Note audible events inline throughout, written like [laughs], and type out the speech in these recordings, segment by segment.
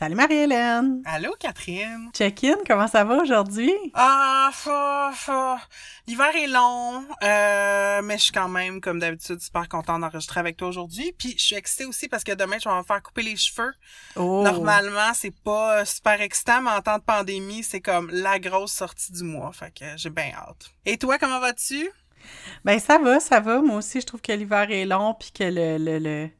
Salut Marie-Hélène! Allô Catherine! Check-in, comment ça va aujourd'hui? Ah, fa. l'hiver est long, euh, mais je suis quand même, comme d'habitude, super contente d'enregistrer avec toi aujourd'hui. Puis je suis excitée aussi parce que demain, je vais me faire couper les cheveux. Oh. Normalement, c'est pas super excitant, mais en temps de pandémie, c'est comme la grosse sortie du mois. Fait que j'ai bien hâte. Et toi, comment vas-tu? Ben ça va, ça va. Moi aussi, je trouve que l'hiver est long puis que le, le, le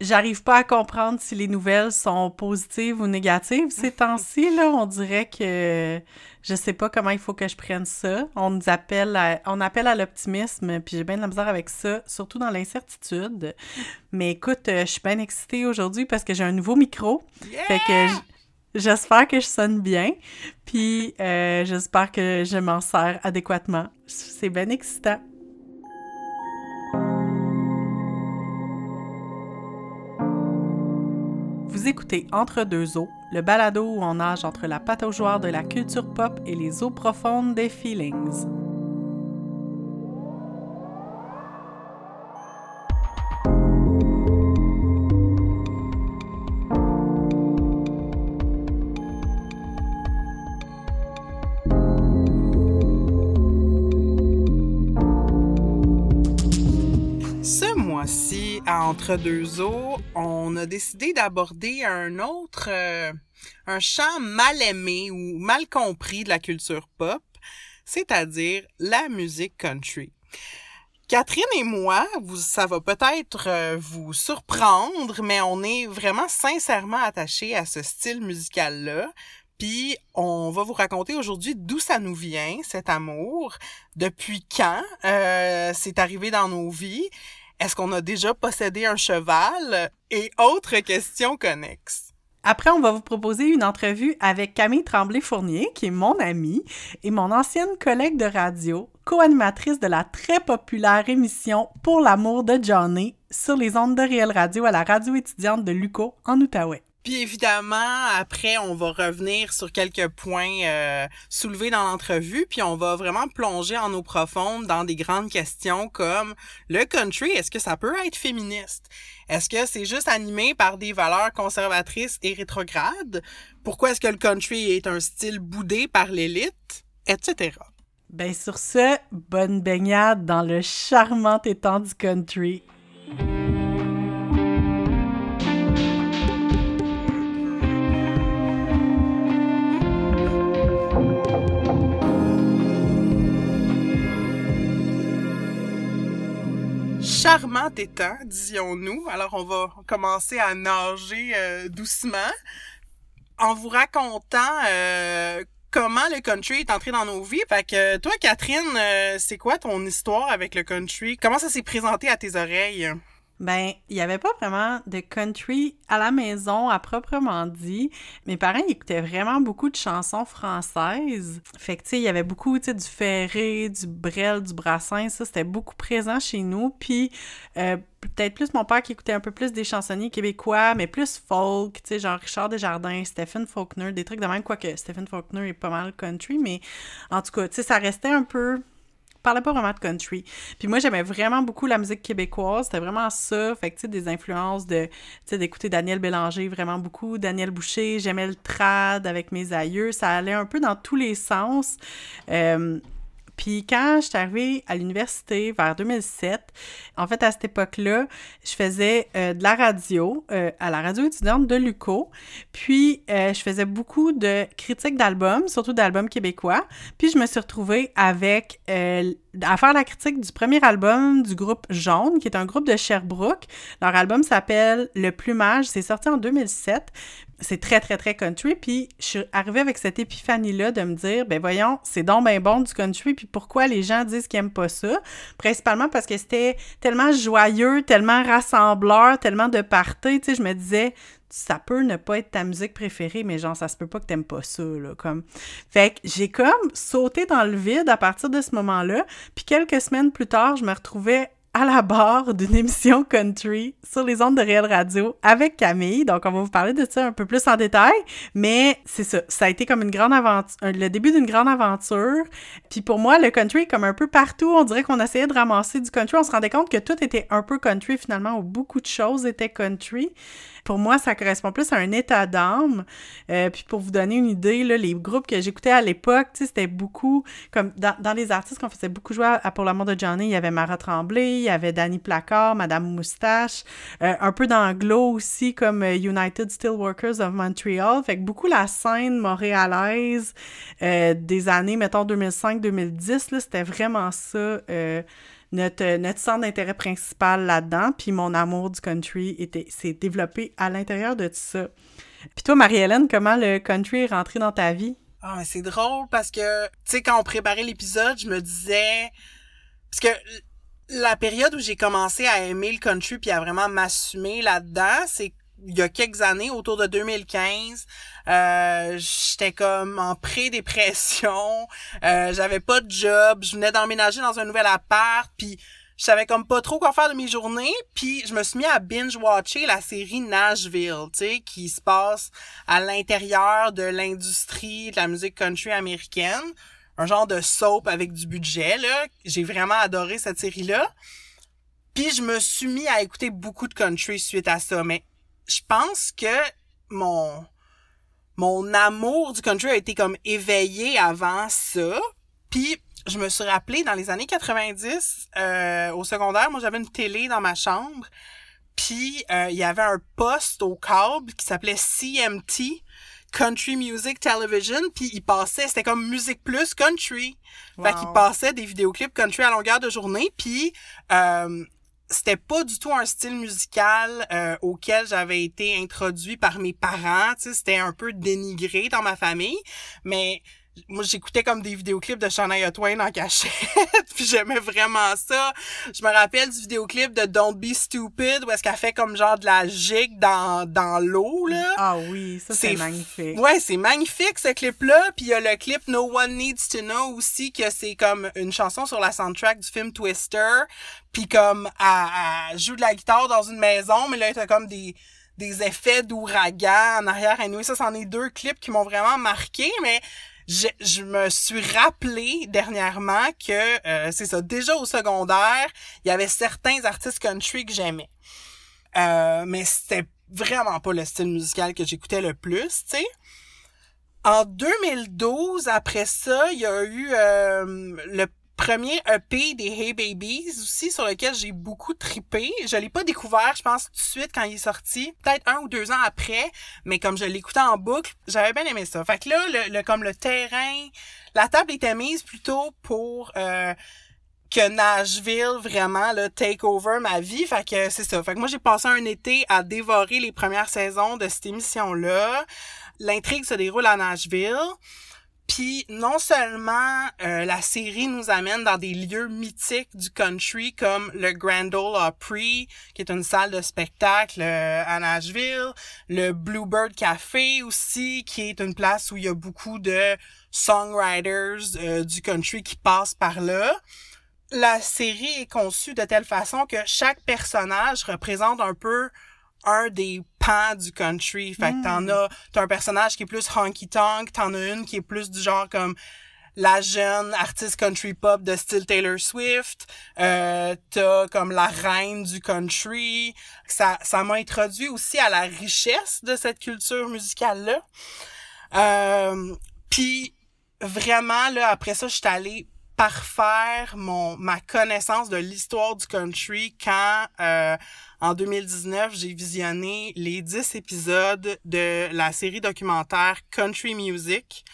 j'arrive pas à comprendre si les nouvelles sont positives ou négatives ces [laughs] temps-ci là. On dirait que je sais pas comment il faut que je prenne ça. On nous appelle à, on appelle à l'optimisme puis j'ai bien de la misère avec ça surtout dans l'incertitude. Mais écoute euh, je suis bien excitée aujourd'hui parce que j'ai un nouveau micro. Fait que j'espère que je sonne bien puis euh, j'espère que je m'en sers adéquatement. C'est bien excitant Écoutez Entre deux eaux, le balado où on nage entre la pataugeoire de la culture pop et les eaux profondes des feelings. Entre deux eaux, on a décidé d'aborder un autre, euh, un champ mal aimé ou mal compris de la culture pop, c'est-à-dire la musique country. Catherine et moi, vous, ça va peut-être euh, vous surprendre, mais on est vraiment sincèrement attachés à ce style musical-là. Puis on va vous raconter aujourd'hui d'où ça nous vient, cet amour, depuis quand euh, c'est arrivé dans nos vies est-ce qu'on a déjà possédé un cheval? Et autres questions connexes. Après, on va vous proposer une entrevue avec Camille Tremblay-Fournier, qui est mon amie et mon ancienne collègue de radio, co-animatrice de la très populaire émission Pour l'amour de Johnny sur les ondes de Réel Radio à la radio étudiante de Luco en Outaouais. Puis évidemment, après, on va revenir sur quelques points euh, soulevés dans l'entrevue, puis on va vraiment plonger en eau profonde dans des grandes questions comme le country, est-ce que ça peut être féministe? Est-ce que c'est juste animé par des valeurs conservatrices et rétrogrades? Pourquoi est-ce que le country est un style boudé par l'élite? Etc. Ben sur ce, bonne baignade dans le charmant étang du country. Charmant étang, disions-nous. Alors, on va commencer à nager euh, doucement en vous racontant euh, comment le country est entré dans nos vies. Fait que toi, Catherine, euh, c'est quoi ton histoire avec le country? Comment ça s'est présenté à tes oreilles? Ben, il n'y avait pas vraiment de country à la maison à proprement dit. Mes parents écoutaient vraiment beaucoup de chansons françaises. Fait que, tu sais, il y avait beaucoup, tu sais, du Ferré, du Brel, du Brassin. Ça, c'était beaucoup présent chez nous. Puis, euh, peut-être plus mon père qui écoutait un peu plus des chansonniers québécois, mais plus folk, tu sais, genre Richard Desjardins, Stephen Faulkner, des trucs de même, quoique Stephen Faulkner est pas mal country, mais en tout cas, tu sais, ça restait un peu parlais pas vraiment de country. Puis moi, j'aimais vraiment beaucoup la musique québécoise. C'était vraiment ça. Fait que, tu sais, des influences de, tu d'écouter Daniel Bélanger vraiment beaucoup. Daniel Boucher, j'aimais le trad avec mes aïeux. Ça allait un peu dans tous les sens. Euh, puis quand je suis arrivée à l'université vers 2007, en fait, à cette époque-là, je faisais euh, de la radio euh, à la radio étudiante de l'UCO. Puis euh, je faisais beaucoup de critiques d'albums, surtout d'albums québécois. Puis je me suis retrouvée avec à faire la critique du premier album du groupe Jaune, qui est un groupe de Sherbrooke. Leur album s'appelle Le Plumage. C'est sorti en 2007 c'est très, très, très country. Puis je suis arrivée avec cette épiphanie-là de me dire, ben voyons, c'est donc ben bon du country, puis pourquoi les gens disent qu'ils aiment pas ça? Principalement parce que c'était tellement joyeux, tellement rassembleur, tellement de party, tu sais, je me disais, ça peut ne pas être ta musique préférée, mais genre, ça se peut pas que t'aimes pas ça, là, comme... Fait que j'ai comme sauté dans le vide à partir de ce moment-là, puis quelques semaines plus tard, je me retrouvais à la barre d'une émission country sur les ondes de Réel Radio avec Camille. Donc, on va vous parler de ça un peu plus en détail. Mais c'est ça, ça a été comme une grande aventure, le début d'une grande aventure. Puis pour moi, le country, comme un peu partout, on dirait qu'on essayait de ramasser du country. On se rendait compte que tout était un peu country finalement, où beaucoup de choses étaient country. pour moi, ça correspond plus à un état d'âme. Euh, puis pour vous donner une idée, les groupes que j'écoutais à l'époque, c'était beaucoup, comme dans, les artistes qu'on faisait beaucoup jouer à, Pour l'amour de Johnny, il y avait Mara Tremblay, y avait Danny Placard, Madame Moustache, euh, un peu d'anglo aussi, comme euh, United Steelworkers of Montreal. Fait que beaucoup la scène montréalaise des années, mettons, 2005-2010, c'était vraiment ça notre, notre centre d'intérêt principal là-dedans, puis mon amour du country s'est développé à l'intérieur de tout ça. Puis toi, Marie-Hélène, comment le country est rentré dans ta vie? Ah, mais c'est drôle parce que, tu sais, quand on préparait l'épisode, je me disais... Parce que la période où j'ai commencé à aimer le country puis à vraiment m'assumer là-dedans, c'est il y a quelques années, autour de 2015, euh, j'étais comme en pré-dépression, euh, j'avais pas de job, je venais d'emménager dans un nouvel appart, puis je savais comme pas trop quoi faire de mes journées, puis je me suis mis à binge-watcher la série Nashville, tu sais, qui se passe à l'intérieur de l'industrie de la musique country américaine, un genre de soap avec du budget, là. J'ai vraiment adoré cette série-là. Puis je me suis mis à écouter beaucoup de country suite à ça, mais je pense que mon mon amour du country a été comme éveillé avant ça. Puis je me suis rappelé dans les années 90 euh, au secondaire, moi j'avais une télé dans ma chambre. Puis euh, il y avait un poste au câble qui s'appelait CMT. Country Music Television, puis il passait, c'était comme Musique Plus Country. Fait qu'il passait des vidéoclips country à longueur de journée, puis euh, c'était pas du tout un style musical euh, auquel j'avais été introduit par mes parents, tu sais, c'était un peu dénigré dans ma famille, mais moi j'écoutais comme des vidéoclips de Shania Twain en cachette [laughs] puis j'aimais vraiment ça. Je me rappelle du vidéoclip de Don't Be Stupid où est-ce qu'elle fait comme genre de la gigue dans, dans l'eau là. Ah oui ça c'est magnifique. Ouais c'est magnifique ce clip là puis il y a le clip No One Needs to Know aussi que c'est comme une chanson sur la soundtrack du film Twister. Puis comme elle, joue de la guitare dans une maison mais là t'as comme des des effets d'ouragan en arrière. Et nous, ça, c'en est deux clips qui m'ont vraiment marqué, mais je, je me suis rappelé dernièrement que euh, c'est ça, déjà au secondaire, il y avait certains artistes country que j'aimais. Euh, mais c'était vraiment pas le style musical que j'écoutais le plus, tu sais. En 2012, après ça, il y a eu euh, le premier EP des Hey Babies aussi sur lequel j'ai beaucoup tripé. Je l'ai pas découvert, je pense tout de suite quand il est sorti, peut-être un ou deux ans après, mais comme je l'écoutais en boucle, j'avais bien aimé ça. Fait que là, le, comme le terrain, la table était mise plutôt pour euh, que Nashville vraiment le take over ma vie. Fait que c'est ça. Fait que moi j'ai passé un été à dévorer les premières saisons de cette émission là. L'intrigue se déroule à Nashville. Puis non seulement euh, la série nous amène dans des lieux mythiques du country comme le Grand Ole Opry, qui est une salle de spectacle euh, à Nashville, le Bluebird Café aussi, qui est une place où il y a beaucoup de songwriters euh, du country qui passent par là. La série est conçue de telle façon que chaque personnage représente un peu un des du country. Fait que t'en hmm. as, t'as un personnage qui est plus honky tonk, t'en as une qui est plus du genre comme la jeune artiste country pop de style Taylor Swift, euh, t'as comme la reine du country. Ça, ça m'a introduit aussi à la richesse de cette culture musicale-là. Euh, Puis vraiment, là, après ça, je suis allée parfaire mon ma connaissance de l'histoire du country quand euh, en 2019 j'ai visionné les 10 épisodes de la série documentaire Country Music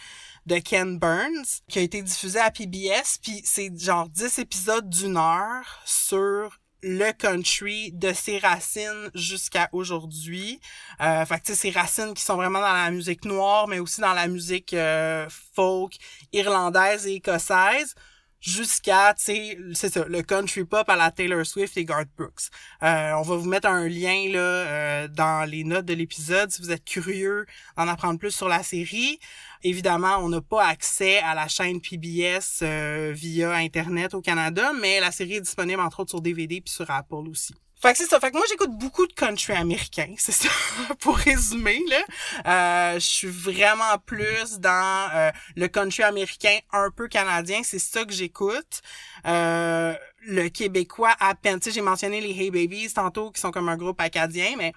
de Ken Burns qui a été diffusé à PBS puis c'est genre 10 épisodes d'une heure sur le country de ses racines jusqu'à aujourd'hui. Euh, fait que ces racines qui sont vraiment dans la musique noire, mais aussi dans la musique euh, folk irlandaise et écossaise jusqu'à, tu sais, c'est ça, le country pop à la Taylor Swift et Garth Brooks. Euh, on va vous mettre un lien là euh, dans les notes de l'épisode si vous êtes curieux d'en apprendre plus sur la série. Évidemment, on n'a pas accès à la chaîne PBS euh, via Internet au Canada, mais la série est disponible entre autres sur DVD puis sur Apple aussi. Fait que c'est ça. Fait que moi, j'écoute beaucoup de country américain, [laughs] c'est ça, pour résumer, là. Euh, je suis vraiment plus dans euh, le country américain un peu canadien, c'est ça que j'écoute. Euh, le québécois à peine, tu sais, j'ai mentionné les Hey Babies tantôt, qui sont comme un groupe acadien, mais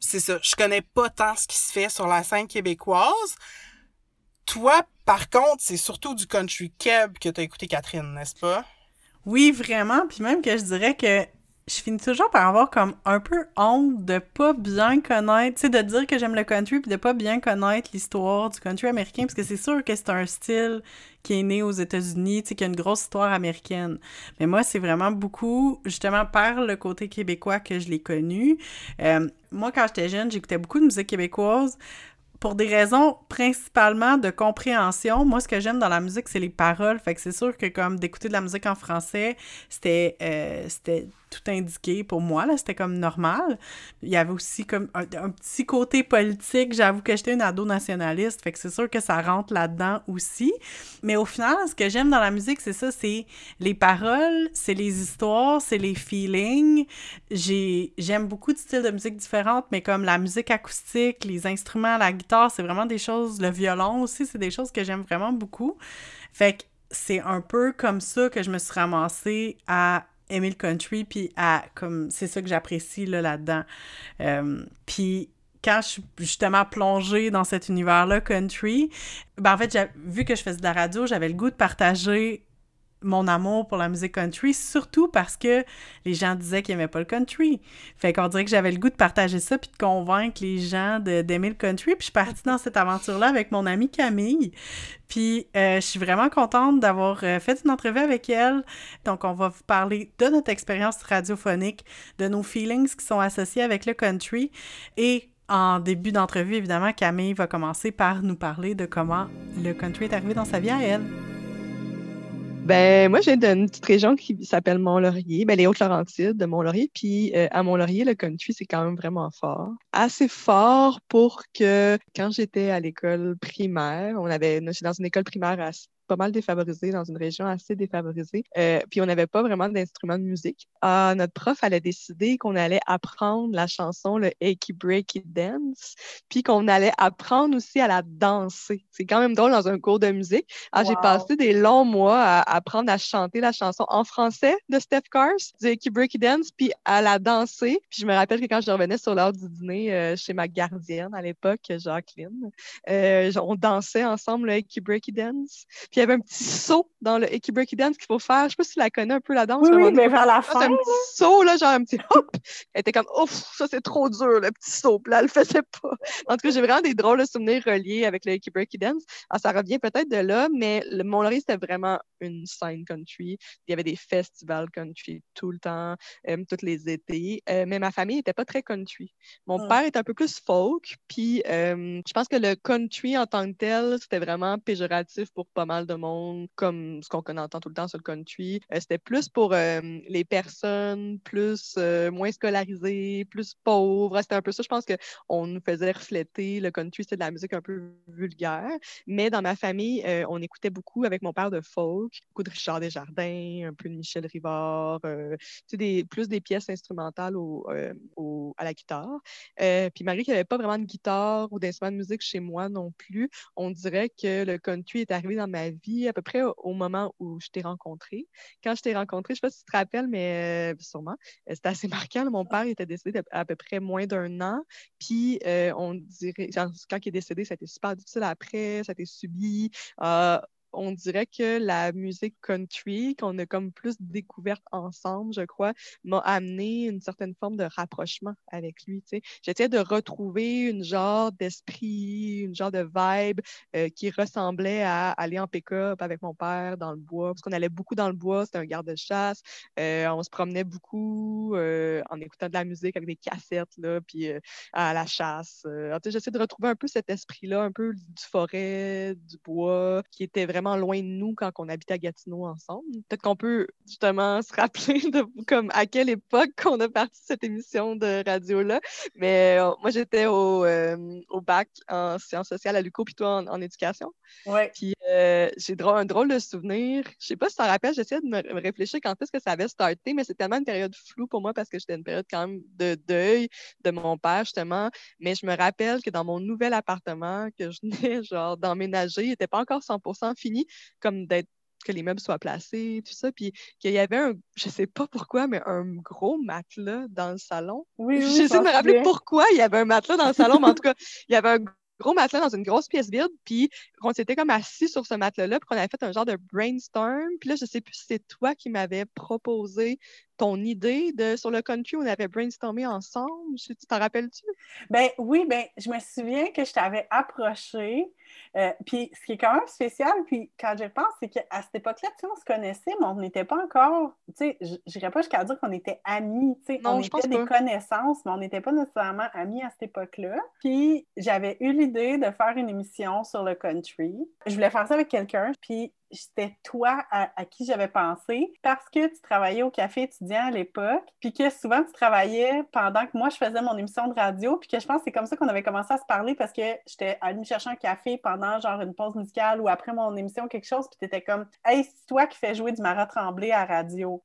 c'est ça, je connais pas tant ce qui se fait sur la scène québécoise. Toi, par contre, c'est surtout du country keb que t'as écouté, Catherine, n'est-ce pas? Oui, vraiment. Puis même que je dirais que je finis toujours par avoir comme un peu honte de pas bien connaître, tu sais, de dire que j'aime le country puis de pas bien connaître l'histoire du country américain parce que c'est sûr que c'est un style qui est né aux États-Unis, tu sais, qui a une grosse histoire américaine. Mais moi, c'est vraiment beaucoup, justement, par le côté québécois que je l'ai connu. Euh, moi, quand j'étais jeune, j'écoutais beaucoup de musique québécoise pour des raisons principalement de compréhension. Moi, ce que j'aime dans la musique, c'est les paroles. Fait que c'est sûr que comme d'écouter de la musique en français, c'était euh, c'était tout indiqué pour moi, là, c'était comme normal. Il y avait aussi comme un, petit côté politique, j'avoue que j'étais une ado nationaliste, fait que c'est sûr que ça rentre là-dedans aussi. Mais au final, ce que j'aime dans la musique, c'est ça, c'est les paroles, c'est les histoires, c'est les feelings. J'aime beaucoup de styles de musique différentes, mais comme la musique acoustique, les instruments, la guitare, c'est vraiment des choses, le violon aussi, c'est des choses que j'aime vraiment beaucoup. Fait que c'est un peu comme ça que je me suis ramassée à aimer le country, puis à, comme, c'est ça que j'apprécie là, là-dedans. Euh, puis quand je suis justement plongée dans cet univers-là country, ben en fait, vu que je faisais de la radio, j'avais le goût de partager mon amour pour la musique country, surtout parce que les gens disaient qu'ils n'aimaient pas le country. Fait qu'on dirait que j'avais le goût de partager ça puis de convaincre les gens d'aimer le country. Puis je suis partie dans cette aventure-là avec mon amie Camille. Puis euh, je suis vraiment contente d'avoir euh, fait une entrevue avec elle. Donc on va vous parler de notre expérience radiophonique, de nos feelings qui sont associés avec le country et en début d'entrevue, évidemment, Camille va commencer par nous parler de comment le country est arrivé dans sa vie à elle. Ben, moi, j'ai d'une petite région qui s'appelle Mont-Laurier, ben, les Hautes-Laurentides de Mont-Laurier. Puis euh, à Mont-Laurier, le country, c'est quand même vraiment fort. Assez fort pour que quand j'étais à l'école primaire, on avait, j'étais dans une école primaire à pas mal défavorisé, dans une région assez défavorisée. Euh, puis on n'avait pas vraiment d'instruments de musique. Ah, notre prof, elle a décidé qu'on allait apprendre la chanson, le Achy Breaky Dance, puis qu'on allait apprendre aussi à la danser. C'est quand même drôle dans un cours de musique. Ah, J'ai passé des longs mois à apprendre à chanter la chanson en français de Steph Cars, du Achy Breaky Dance, puis à la danser. Puis je me rappelle que quand je revenais sur l'heure du dîner euh, chez ma gardienne à l'époque, Jacqueline, euh, on dansait ensemble le Achy Breaky Dance. Puis il y avait un petit saut dans le Icky Breaky Dance qu'il faut faire. Je sais pas si tu la connais un peu la danse. Oui, oui mais vers la fin. un petit saut, là, genre un petit hop. Elle était comme, ouf, ça c'est trop dur, le petit saut. Puis là, elle le faisait pas. En tout cas, j'ai vraiment des drôles de souvenirs reliés avec le Icky Breaky Dance. Alors, ça revient peut-être de là, mais le Mont-Laurier, c'était vraiment une scène country. Il y avait des festivals country tout le temps, euh, tous les étés. Euh, mais ma famille n'était pas très country. Mon ah. père est un peu plus folk, puis euh, je pense que le country en tant que tel, c'était vraiment péjoratif pour pas mal de monde, comme ce qu'on entend tout le temps sur le country. c'était plus pour les personnes plus moins scolarisées, plus pauvres. C'était un peu ça. Je pense qu'on nous faisait refléter le country, c'était de la musique un peu vulgaire. Mais dans ma famille, on écoutait beaucoup avec mon père de folk beaucoup de Richard Desjardins, un peu de Michel Rivard, euh, des, plus des pièces instrumentales au, euh, à la guitare. Euh, puis malgré qu'il n'y avait pas vraiment de guitare ou d'instrument de musique chez moi non plus, on dirait que le country est arrivé dans ma vie à peu près au moment où je t'ai rencontré. Quand je t'ai rencontré, je ne sais pas si tu te rappelles, mais sûrement, c'était assez [laughs] marquant. Mon père était décédé à, peu près moins d'un an. Puis on dirait, quand il est décédé, ça a été super difficile après, ça a été subi on dirait que la musique country, qu'on a comme plus découverte ensemble, je crois, m'a amené une certaine forme de rapprochement avec lui. J'essayais de retrouver une genre d'esprit, une genre de vibe euh, qui ressemblait à aller en pick-up avec mon père dans le bois, parce qu'on allait beaucoup dans le bois, c'était un garde-chasse. Euh, on se promenait beaucoup euh, en écoutant de la musique avec des cassettes, là, puis à la chasse. J'essaie de retrouver un peu cet esprit-là, un peu du forêt, du bois, qui était vraiment loin de nous quand on habitait à Gatineau ensemble. Peut-être qu'on peut justement se rappeler de comme à quelle époque qu'on a parti cette émission de radio-là. Mais euh, moi, j'étais au, euh, au, bac en sciences sociales à l'UQO, puis toi en, éducation. Ouais. Puis euh, j'ai un drôle de souvenir. Je sais pas si tu te rappelles, j'essaie de me réfléchir quand est-ce que ça avait starté, mais c'est tellement une période floue pour moi parce que j'étais une période quand même de deuil de mon père, justement. Mais je me rappelle que dans mon nouvel appartement que je venais genre d'emménager, il n'était pas encore 100% fini comme d'être que les meubles soient placés, tout ça. Puis qu'il y avait un, je sais pas pourquoi, mais un gros matelas dans le salon. Oui, oui, J'essaie de me rappeler pourquoi il y avait un matelas dans le salon, mais en tout cas, il y avait un gros matelas dans une grosse pièce vide, puis on s'était comme assis sur ce matelas-là, puis qu'on avait fait un genre de brainstorm. Puis là, je sais plus si c'est toi qui m'avais proposé ton idée de sur le country, on avait brainstormé ensemble. Tu t'en rappelles-tu? Ben oui, ben je me souviens que je t'avais approché. Euh, puis ce qui est quand même spécial, puis quand j'y repense, c'est qu'à cette époque-là, tu sais, on se connaissait, mais on n'était pas encore, tu sais, j'irais pas jusqu'à dire qu'on était amis, tu sais, on était des connaissances, mais on n'était pas nécessairement amis à cette époque-là. Puis j'avais eu l'idée de faire une émission sur le country. Je voulais faire ça avec quelqu'un, puis c'était toi à, qui j'avais pensé parce que tu travaillais au café étudiant à l'époque, puis que souvent tu travaillais pendant que moi je faisais mon émission de radio, puis que je pense que c'est comme ça qu'on avait commencé à se parler parce que j'étais allée me chercher un café pendant genre une pause musicale ou après mon émission quelque chose, puis t'étais comme Hey, c'est toi qui fais jouer du Marat Tremblay à radio.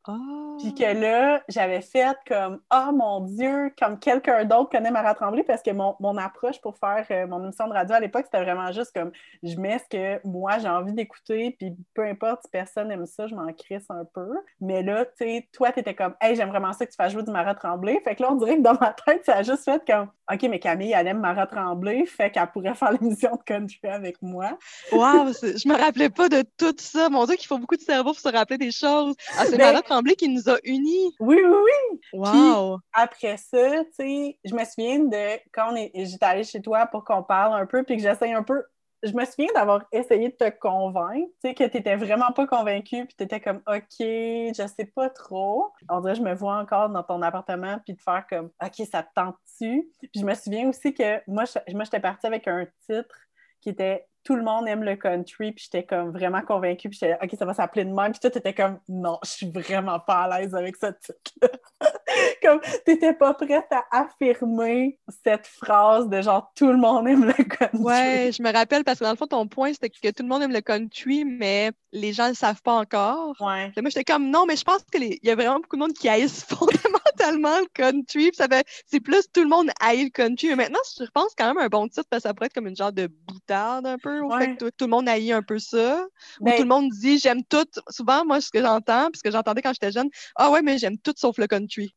Puis que là, j'avais fait comme Oh mon Dieu, comme quelqu'un d'autre connaît Marat Tremblay parce que mon, mon approche pour faire euh, mon émission de radio à l'époque, c'était vraiment juste comme je mets ce que moi j'ai envie d'écouter, puis peu importe si personne aime ça, je m'en crisse un peu. Mais là, tu sais, toi, t'étais comme, hey, j'aime vraiment ça que tu fasses jouer du Marat Tremblay. Fait que là, on dirait que dans ma tête, ça a juste fait comme, OK, mais Camille, elle aime Marat Tremblay, fait qu'elle pourrait faire [laughs] l'émission de country avec moi. Wow, je me rappelais pas de tout ça. Mon Dieu, qu'il faut beaucoup de cerveau pour se rappeler des choses. Ah, c'est ben Marat Tremblay qui nous a unis. Oui, oui, oui. Wow. après ça, tu sais, je me souviens de quand j'étais allée chez toi pour qu'on parle un peu, puis que j'essaye un peu je me souviens d'avoir essayé de te convaincre, tu sais, que tu n'étais vraiment pas convaincu, puis tu étais comme, OK, je sais pas trop. On dirait, je me vois encore dans ton appartement, puis de faire comme, OK, ça te tente-tu? Puis je me souviens aussi que moi, moi j'étais partie avec un titre qui était tout le monde aime le country, puis j'étais comme vraiment convaincue, puis j'étais OK, ça va s'appeler de même, puis toi, t'étais comme non, je suis vraiment pas à l'aise avec ce titre [laughs] comme t'étais pas prête à affirmer cette phrase de genre tout le monde aime le country. Ouais, je me rappelle parce que dans le fond, ton point, c'était que tout le monde aime le country, mais les gens ne le savent pas encore. Ouais. moi, j'étais comme non, mais je pense qu'il y a vraiment beaucoup de monde qui haïssent [laughs] fondamentalement le country, ça fait c'est plus tout le monde haït le country. Mais maintenant, je pense quand même un bon titre parce que ça pourrait être comme une genre de boutarde un peu au fait que tout, le monde haït un peu ça. Ou ben tout le monde dit j'aime tout. Souvent, moi, ce que j'entends, puis ce que j'entendais quand j'étais jeune, ah ouais, mais j'aime tout sauf le country.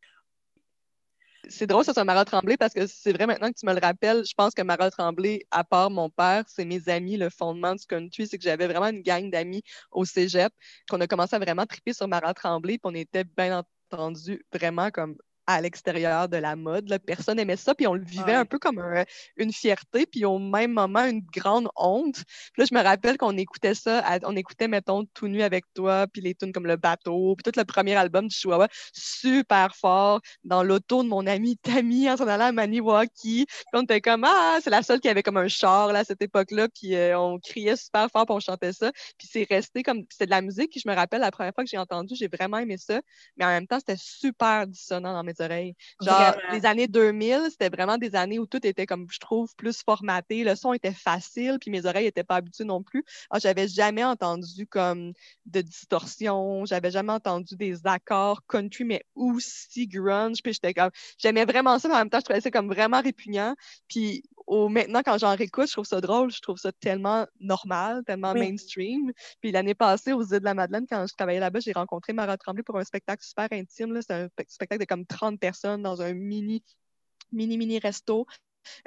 C'est drôle, ça, c'est Mara Tremblay, parce que c'est vrai maintenant que tu me le rappelles. Je pense que Mara Tremblay, à part mon père, c'est mes amis, le fondement du country. C'est que j'avais vraiment une gang d'amis au cégep, qu'on a commencé à vraiment triper sur Mara Tremblay, puis on était bien entendu vraiment comme à l'extérieur de la mode. Là. Personne aimait ça, puis on le vivait un peu comme une fierté, puis au même moment, une grande honte. Puis là, je me rappelle qu'on écoutait ça, on écoutait, mettons, Tout nu avec toi, puis les tunes comme Le Bateau, puis tout le premier album du Chihuahua, super fort, dans l'auto de mon ami Tammy, en s'en allant à Maniwaki. Puis on était comme, ah, c'est la seule qui avait comme un char, là, à cette époque-là, puis euh, on criait super fort, puis on chantait ça. Puis c'est resté comme, c'était de la musique, puis je me rappelle, la première fois que j'ai entendu, j'ai vraiment aimé ça, mais en même temps, c'était super dissonant dans mes oreilles. Genre, les années 2000, c'était vraiment des années où tout était comme, je trouve, plus formaté. Le son était facile, puis mes oreilles n'étaient pas habituées non plus. Alors, j'avais jamais entendu comme de distorsion, j'avais jamais entendu des accords country, mais aussi grunge. Puis j'étais comme, j'aimais vraiment ça, mais en même temps, je trouvais ça comme vraiment répugnant. Puis maintenant, quand j'en réécoute, je trouve ça drôle, je trouve ça tellement normal, tellement mainstream. Puis l'année passée, aux îles de la Madeleine, quand je travaillais là-bas, j'ai rencontré Mara Tremblay pour un spectacle super intime. C'est un spectacle de comme 30 personnes dans un mini, mini, mini resto.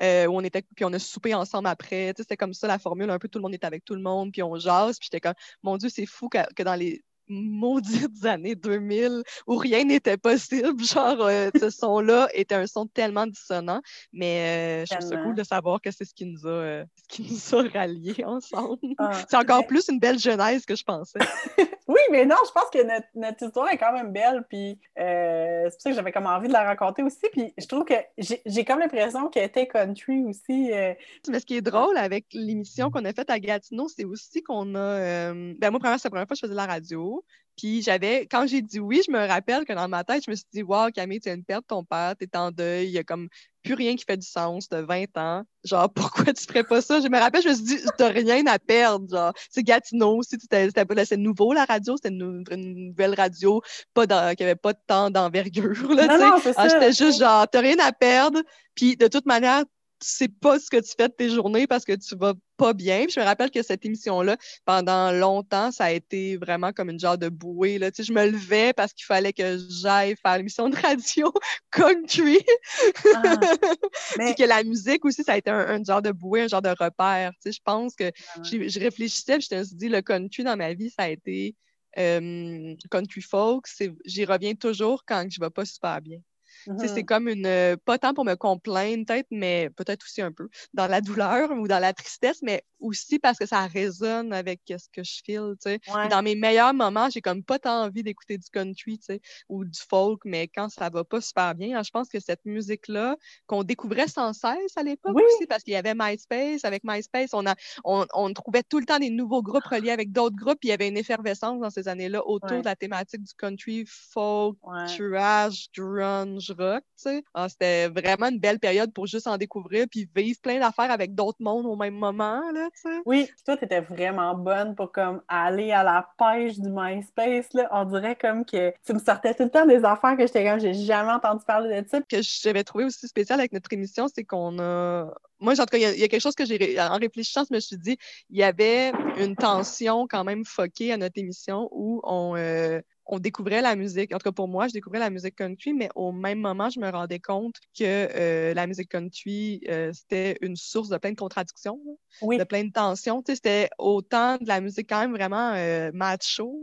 Euh, où on était, puis on a soupé ensemble après. C'était comme ça la formule, un peu tout le monde était avec tout le monde, puis on jase. Puis j'étais comme, mon Dieu, c'est fou que, dans les maudites années 2000 où rien n'était possible. Genre, euh, ce [laughs] son-là était un son tellement dissonant, mais euh, je trouve ça cool de savoir que c'est ce qui nous a, euh, ce qui nous a ralliés ensemble. Ah, [laughs] c'est encore plus une belle genèse que je pensais. [laughs] oui, mais non, je pense que notre, histoire est quand même belle, puis c'est pour ça que j'avais comme envie de la raconter aussi, puis je trouve que j'ai comme l'impression qu'elle était country aussi. Mais ce qui est drôle avec l'émission qu'on a faite à Gatineau, c'est aussi qu'on a... ben moi, première, c'est la première fois que je faisais la radio, puis j'avais, quand j'ai dit oui, je me rappelle que dans ma tête, je me suis dit, wow, Camille, tu viens de perdre ton père, t'es en deuil, il y a comme plus rien qui fait du sens, de 20 ans. Genre, [laughs] pourquoi tu ferais pas ça? Je me rappelle, je me suis dit, t'as rien à perdre. Genre, c'est Gatineau, c'était nouveau la radio, c'était une, nouvelle radio, pas qui avait pas de temps d'envergure. Non, non, c'est ah, J'étais juste genre, t'as rien à perdre, puis de toute manière, sais pas ce que tu fais de tes journées parce que tu vas pas bien. Puis je me rappelle que cette émission-là, pendant longtemps, ça a été vraiment comme une genre de bouée. Là. Tu sais, je me levais parce qu'il fallait que j'aille faire l'émission de radio [laughs] country. Ah, mais... que la musique aussi, ça a été un, genre de bouée, un genre de repère. Tu sais, je pense que je, réfléchissais, je me suis dit, le country dans ma vie, ça a été euh, country folk. J'y reviens toujours quand je ne vais pas super bien. C'est mm-hmm. comme une. Euh, pas tant pour me complaindre, peut-être, mais peut-être aussi un peu dans la douleur ou dans la tristesse, mais aussi parce que ça résonne avec ce que je file, tu sais. Dans mes meilleurs moments, j'ai comme pas tant envie d'écouter du country, tu sais, ou du folk, mais quand ça va pas super bien, hein, je pense que cette musique-là, qu'on découvrait sans cesse à l'époque aussi, parce qu'il y avait MySpace, avec MySpace, on, a, on, trouvait tout le temps des nouveaux groupes reliés avec d'autres groupes, puis il y avait une effervescence dans ces années-là autour de la thématique du country, folk, trash, grunge, rock, tu sais. Ah, c'était vraiment une belle période pour juste en découvrir, puis vivre plein d'affaires avec d'autres mondes au même moment, là. Oui, toi, t'étais vraiment bonne pour comme aller à la pêche du MySpace, là. On dirait comme que tu me sortais tout le temps des affaires que j'étais comme, j'ai jamais entendu parler de ça. Que j'avais trouvé aussi spécial avec notre émission, c'est qu'on a moi, en tout cas, il y, a quelque chose que j'ai, en réfléchissant, je me suis dit, il y avait une tension quand même foquée à notre émission où on, euh, on découvrait la musique. En tout cas, pour moi, je découvrais la musique country, mais au même moment, je me rendais compte que euh, la musique country, euh, c'était une source de plein de contradictions, de plein de tensions. Tu sais, c'était autant de la musique quand même vraiment euh, macho,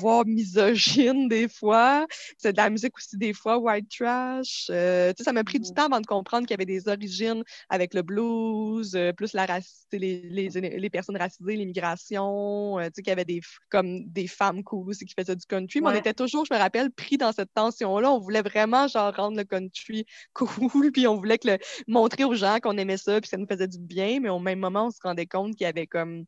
voire misogyne des fois. C'est de la musique aussi des fois white trash. tu sais, ça m'a pris du mm. temps avant de comprendre qu'il y avait des origines avec le blues, plus la race, les, les, les, personnes racisées, l'immigration, tu sais, qu'il y avait des, comme des femmes cool aussi qui faisaient du country mais on était toujours, je me rappelle, pris dans cette tension-là. On voulait vraiment, genre, rendre le country [laughs] cool, puis on voulait que le, montrer aux gens qu'on aimait ça, puis ça nous faisait du bien, mais au même moment, on se rendait compte qu'il y avait comme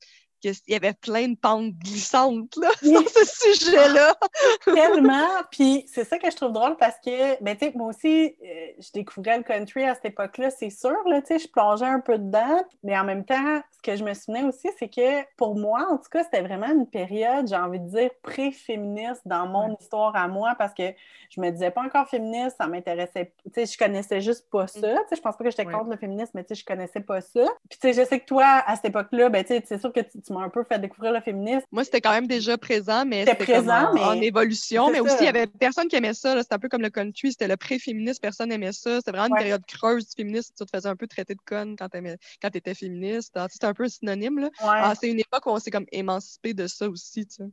qu'il y avait plein de pentes glissantes là, dans ce sujet-là. [laughs] Tellement. Puis c'est ça que je trouve drôle parce que, ben, tu sais, moi aussi, euh, je découvrais le country à cette époque-là, c'est sûr, là, tu sais, je plongeais un peu dedans. Mais en même temps, ce que je me souvenais aussi, c'est que pour moi, en tout cas, c'était vraiment une période, j'ai envie de dire, pré-féministe dans mon histoire à moi parce que je me disais pas encore féministe, ça m'intéressait. Tu sais, je connaissais juste pas ça. Mm. Tu sais, je pense pas que j'étais contre le féminisme, mais tu sais, je connaissais pas ça. Puis tu sais, je sais que toi, à cette époque-là, ben, tu sais, c'est sûr que tu un peu fait découvrir le féminisme. Moi, c'était quand même déjà présent, mais c'était présent, en, mais... en évolution. Mais aussi, il y avait personne qui aimait ça. C'était un peu comme le country, c'était le pré-féministe, personne n'aimait ça. C'était vraiment une période creuse du féminisme. Tu te faisais un peu traiter de conne quand tu étais féministe. C'était un peu synonyme. Ah, c'est une époque où on s'est comme émancipé de ça aussi. Tu sais.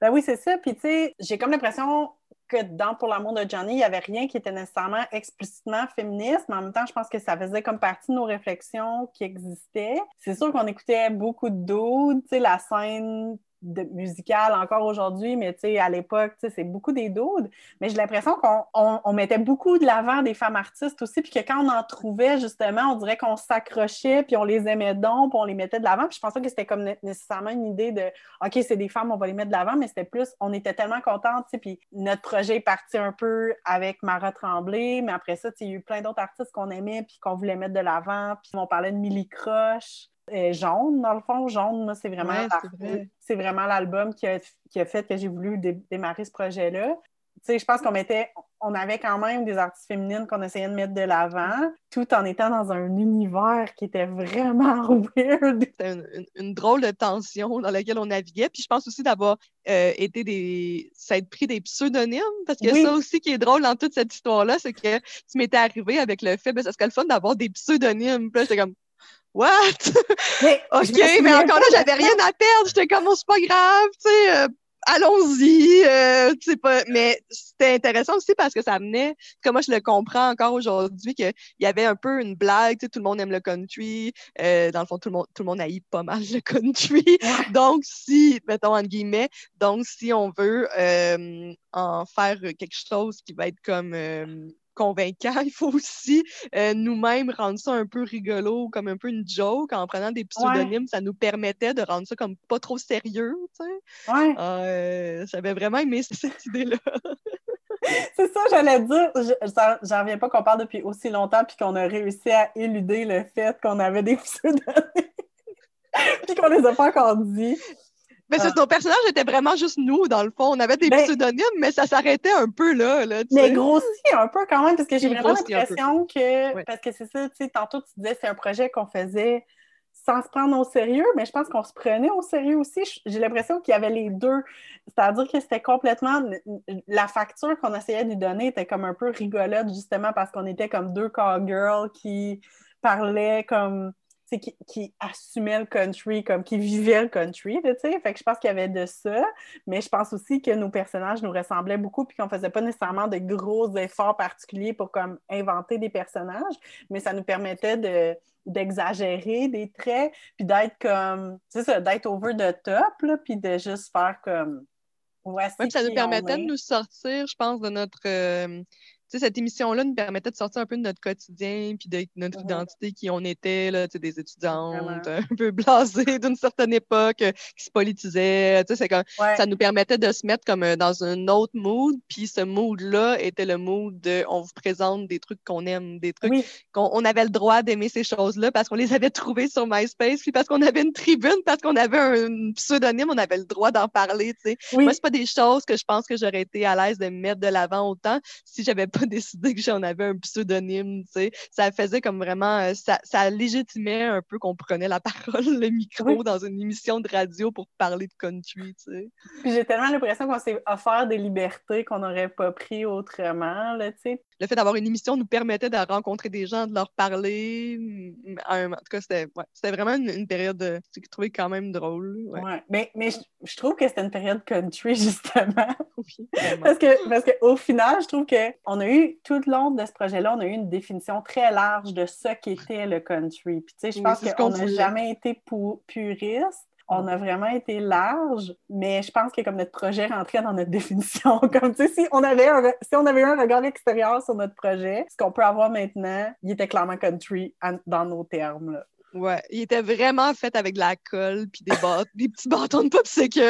Ben oui, c'est ça. Puis, tu sais, j'ai comme l'impression que dans Pour l'amour de Johnny, il n'y avait rien qui était nécessairement explicitement féministe, mais en même temps, je pense que ça faisait comme partie de nos réflexions qui existaient. C'est sûr qu'on écoutait beaucoup de dudes, tu sais, la scène de encore aujourd'hui, mais à l'époque, c'est beaucoup des doudes. Mais j'ai l'impression qu'on on, mettait beaucoup de l'avant des femmes artistes aussi, puis que quand on en trouvait, justement, on dirait qu'on s'accrochait, puis on les aimait donc, puis on les mettait de l'avant. Puis je pensais que c'était comme nécessairement une idée de OK, c'est des femmes, on va les mettre de l'avant, mais c'était plus, on était tellement contentes, puis notre projet est parti un peu avec Mara Tremblay, mais après ça, il y a eu plein d'autres artistes qu'on aimait, puis qu'on voulait mettre de l'avant, puis on parlait de Millie Croche. Euh, jaune, dans le fond. Jaune, moi, c'est vraiment, c'est vraiment l'album qui a, qui a, fait que j'ai voulu démarrer ce projet-là. Tu sais, je pense qu'on mettait, on avait quand même des artistes féminines qu'on essayait de mettre de l'avant, tout en étant dans un univers qui était vraiment [laughs] weird. C'était une, drôle de tension dans laquelle on naviguait. Puis je pense aussi d'avoir euh, été des. s'être pris des pseudonymes, parce que ça aussi qui est drôle dans toute cette histoire-là, c'est que tu m'étais arrivé avec le fait, ben, ça serait le fun d'avoir des pseudonymes. Puis là, j'étais comme, What? [laughs] [laughs] OK, mais encore là, j'avais rien à perdre. J'étais comme, oh, c'est pas grave, tu sais, euh, allons-y. Euh, pas... Mais c'était intéressant aussi parce que ça amenait, comme moi je le comprends encore aujourd'hui, qu'il y avait un peu une blague, tu sais, tout le monde aime le country. Euh, dans le fond, tout le monde, tout le monde haït pas mal le country. [laughs] Donc, si, mettons, entre guillemets, donc si on veut euh, en faire quelque chose qui va être comme convaincant. Il faut aussi euh, nous-mêmes rendre ça un peu rigolo, comme un peu une joke, en prenant des pseudonymes. Ça nous permettait de rendre ça comme pas trop sérieux. Tu sais. ouais. Euh, j'avais vraiment aimé [laughs] cette idée-là. C'est ça, j'allais dire. J'en reviens pas qu'on parle depuis aussi longtemps puis qu'on a réussi à éluder le fait qu'on avait des [laughs] pseudonymes puis qu'on les a pas encore dit. Mais Ah. nos personnages étaient vraiment juste nous, dans le fond. On avait des Ben- pseudonymes, mais ça s'arrêtait un peu là. là tu Mais sais. grossi un peu quand même, parce que j'ai vraiment l'impression que. Ouais. Parce que c'est ça, tu sais, tantôt tu disais c'est un projet qu'on faisait sans se prendre au sérieux, mais je pense qu'on se prenait au sérieux aussi. J'ai l'impression qu'il y avait les deux. C'est-à-dire que c'était complètement. La facture qu'on essayait de lui donner était comme un peu rigolote, justement, parce qu'on était comme deux cowgirls qui parlaient comme. Qui, qui assumaient le country, comme qui vivaient le country, tu sais. Fait que je pense qu'il y avait de ça. Mais je pense aussi que nos personnages nous ressemblaient beaucoup, puis qu'on faisait pas nécessairement de gros efforts particuliers pour comme inventer des personnages, mais ça nous permettait de d'exagérer des traits, puis d'être comme, c'est ça, d'être over the top, là, puis de juste faire comme, voici Ouais, ça nous permettait de nous sortir, je pense, de notre. euh, sais, cette émission-là nous permettait de sortir un peu de notre quotidien, puis de notre Mhm. identité, qui on était, là, tu sais, des étudiantes, un peu blasées [laughs] d'une certaine époque, euh, qui se politisaient. Tu sais, c'est comme. Ouais. Ça nous permettait de se mettre comme euh, dans un autre mood, puis ce mood-là était le mood de on vous présente des trucs qu'on aime, des trucs Oui, qu'on on avait le droit d'aimer ces choses-là parce qu'on les avait trouvées sur MySpace, puis parce qu'on avait une tribune, parce qu'on avait un pseudonyme, on avait le droit d'en parler, tu sais. oui. Moi, c'est pas des choses que je pense que j'aurais été à l'aise de mettre de l'avant autant si j'avais pas décidé que j'en avais un pseudonyme, tu sais. Ça faisait comme vraiment, euh, ça, ça légitimait un peu qu'on prenait la [laughs] parole, le micro dans une émission de radio pour parler de country, tu sais. Puis j'ai tellement l'impression qu'on s'est offert des libertés qu'on n'aurait pas pris autrement, là, tu sais. Le fait d'avoir une émission nous permettait de rencontrer des gens, de leur parler. En, tout cas, c'était ouais, vraiment une, une période euh, que j'ai trouvée quand même drôle. Ouais. Ouais. Mais, mais je, je trouve que c'était une période country, [laughs] justement. Oui. Parce que, parce qu'au final, je trouve qu'on a eu, tout le long de ce projet-là, on a eu une définition très large de ce qu'était le country. Puis, tu sais, je pense qu'on n'a jamais été pu- puriste. On a vraiment été large, mais je pense que comme notre projet rentrait dans notre [laughs] définition, comme tu sais, si on avait un, si on avait eu un regard extérieur sur notre projet, ce qu'on peut avoir maintenant, il était clairement country dans nos termes. Ouais, il était vraiment fait avec de la colle puis des, [laughs] des petits bâtons de popsicle.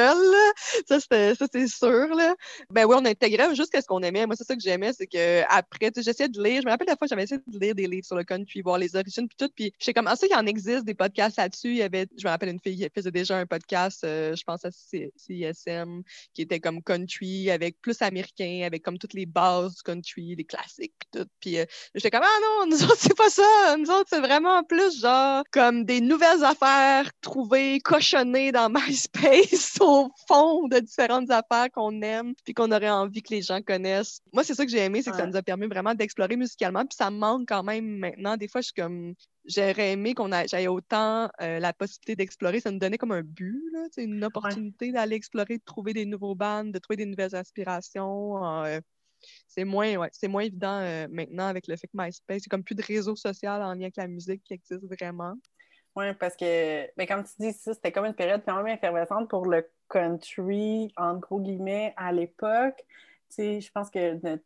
Ça, c'est sûr. Là. Ben oui, on intégrait juste ce qu'on aimait. Moi, c'est ça que j'aimais, c'est que après, j'essayais de lire. Je me rappelle la fois, j'avais essayé de lire des livres sur le country, voir les origines puis tout. Puis j'étais comme, ah, ça, il en existe des podcasts là-dessus. Il y avait, je me rappelle une fille qui faisait déjà un podcast, euh, je pense à CISM, qui était comme country avec plus américain, avec comme toutes les bases du country, les classiques puis tout. Puis euh, J'étais comme, ah non, nous autres, c'est pas ça. Nous autres, c'est vraiment plus genre comme des nouvelles affaires trouvées, cochonnées dans [laughs] MySpace au fond de différentes affaires qu'on aime puis qu'on aurait envie que les gens connaissent. Moi, c'est ça que j'ai aimé, c'est que ça nous a permis vraiment d'explorer musicalement. Puis ça me manque quand même maintenant. Des fois, je suis comme. J'aurais aimé qu'on j'aille autant euh, la possibilité d'explorer. Ça nous donnait comme un but, là, une opportunité d'aller explorer, de trouver des nouveaux bands, de trouver des nouvelles aspirations. euh, c'est moins, ouais, moins évident euh, maintenant avec le fait que MySpace, c'est comme plus de réseau social en lien avec la musique qui existe vraiment. Oui, parce que, ben, comme tu dis, c'était comme une période quand même effervescente pour le country, en gros guillemets, à l'époque. Tu sais, je pense que notre-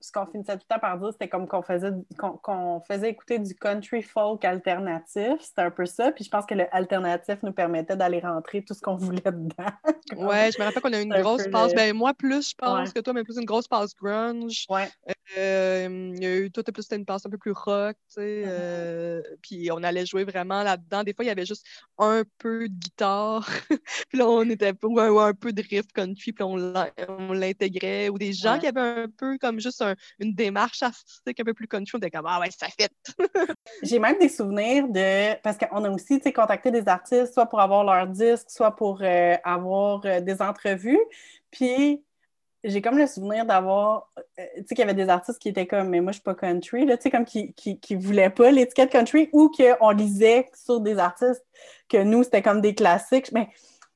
ce qu'on finissait tout le temps par dire, c'était comme qu'on faisait, qu'on qu'on faisait écouter du country folk alternatif. C'était un peu ça. Puis je pense que le alternatif nous permettait d'aller rentrer tout ce qu'on voulait dedans. [laughs] Ouais, je me rappelle qu'on a eu une C'est grosse passe, le- ben moi plus, je pense Ouais. que toi, mais plus une grosse passe grunge. Ouais. Euh, il y a eu, toi, t'as plus c'était une passe un peu plus rock, tu sais. Mhm. euh, puis on allait jouer vraiment là-dedans. Des fois, il y avait juste un peu de guitare. [laughs] puis là, on était ou un, ou un peu de riff country, puis on l'in- on l'intégrait. Ou des gens Ouais. qui avaient un peu comme juste un- une démarche artistique un peu plus country. On était comme, ah ouais, ça fait. [laughs] J'ai même des souvenirs de. Parce qu'on a aussi contacté des artistes, soit pour avoir leur disque, soit pour euh, avoir euh, des entrevues. Puis j'ai comme le souvenir d'avoir. euh, tu sais, qu'il y avait des artistes qui étaient comme, mais moi, je suis pas country, là, tu sais, comme qui, qui, qui voulaient pas l'étiquette country ou qu'on lisait sur des artistes que nous, c'était comme des classiques. Mais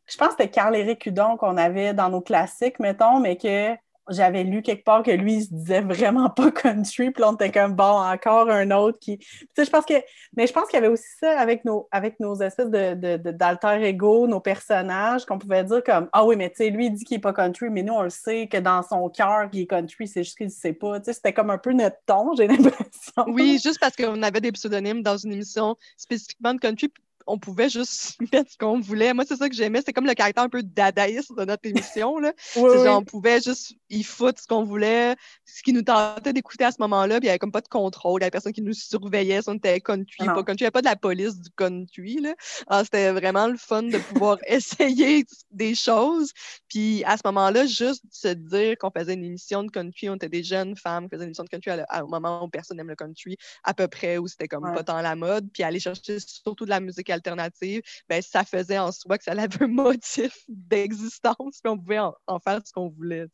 je pense que c'était Carl-Éric Hudon qu'on avait dans nos classiques, mettons, mais que j'avais lu quelque part que lui, il se disait vraiment pas [laughs] country, puis on était comme, bon, encore un autre qui... Tu sais, je pense que... Mais je pense qu'il y avait aussi ça avec nos, avec nos espèces de, de, de- d'alter ego, nos personnages, qu'on pouvait dire comme, ah oui, mais tu sais, lui, il dit qu'il est pas country, mais nous, on le sait que dans son cœur, il est country, c'est juste qu'il sait pas. Tu sais, c'était comme un peu notre ton, [laughs] j'ai l'impression. Oui, juste parce qu'on avait des pseudonymes dans une émission spécifiquement de country. On pouvait juste [laughs] mettre ce qu'on voulait. Moi, c'est ça que j'aimais. C'est comme le caractère un peu dadaïste de notre émission. Là. [laughs] Genre, on pouvait juste y foutre ce qu'on voulait, ce qui nous tentait d'écouter à ce moment-là. Puis il n'y avait comme pas de contrôle. Il y avait personne qui nous surveillait si on était country, pas country. Il n'y avait pas de la police du country. Là. Ah, c'était vraiment le fun de pouvoir [laughs] essayer des choses. Puis à ce moment-là, juste se dire qu'on faisait une émission de country, on était des jeunes femmes qui faisaient une émission de country au moment où personne n'aime le country, à peu près, où c'était comme pas tant la mode. Puis aller chercher surtout de la musique alternative, ben, ça faisait en soi que ça avait un motif [laughs] d'existence, puis on pouvait en, faire ce qu'on voulait.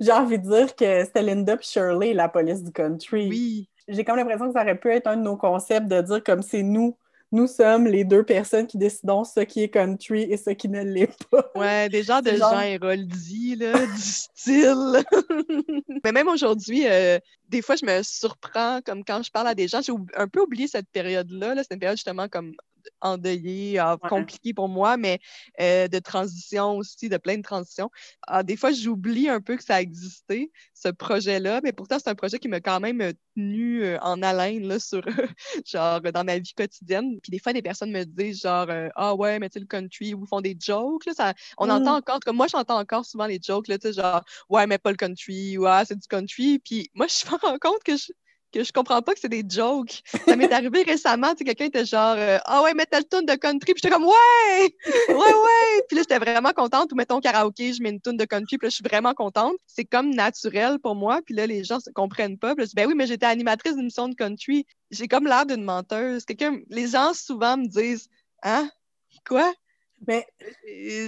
J'ai envie de dire que c'était Linda Shirley, la police du country. Oui. J'ai comme l'impression que ça aurait pu être un de nos concepts de dire comme c'est nous nous sommes les deux personnes qui décidons ce qui est country et ce qui ne l'est pas. Ouais, des genres de gens Héroldi, là, [laughs] du style. [laughs] Mais même aujourd'hui, euh, des fois, je me surprends, comme quand je parle à des gens, j'ai un peu oublié cette période-là. -là, c'est une période justement comme endeuillé, euh, compliqué pour moi, mais euh, de transition aussi, de plein de transitions. Ah, des fois, j'oublie un peu que ça existait, ce projet-là, mais pourtant, c'est un projet qui m'a quand même tenu euh, en haleine là, sur, [laughs] genre, dans ma vie quotidienne. Puis des fois, des personnes me disent, genre, ah ouais, mais tu le country, ou font des jokes. Là, ça, on entend mmh. encore, comme moi, j'entends encore souvent les jokes, là, genre, ouais, mais pas le country, ou ah, c'est du country. Puis moi, [laughs] je me rends compte que je, que je comprends pas que c'est des jokes. Ça m'est arrivé récemment, tu quelqu'un était genre euh, Ah ouais, mets telle tune de country, puis j'étais comme [laughs] Ouais! Ouais, ouais! Puis là, j'étais vraiment contente, ou mettons karaoké, je mets une tune de country, puis là, je suis vraiment contente. C'est comme naturel pour moi, puis là, les gens ne comprennent pas. Puis là, je Ben oui, mais j'étais animatrice d'une de country. J'ai comme l'air d'une menteuse. Quelqu'un, les gens souvent me disent Hein? Quoi? Mais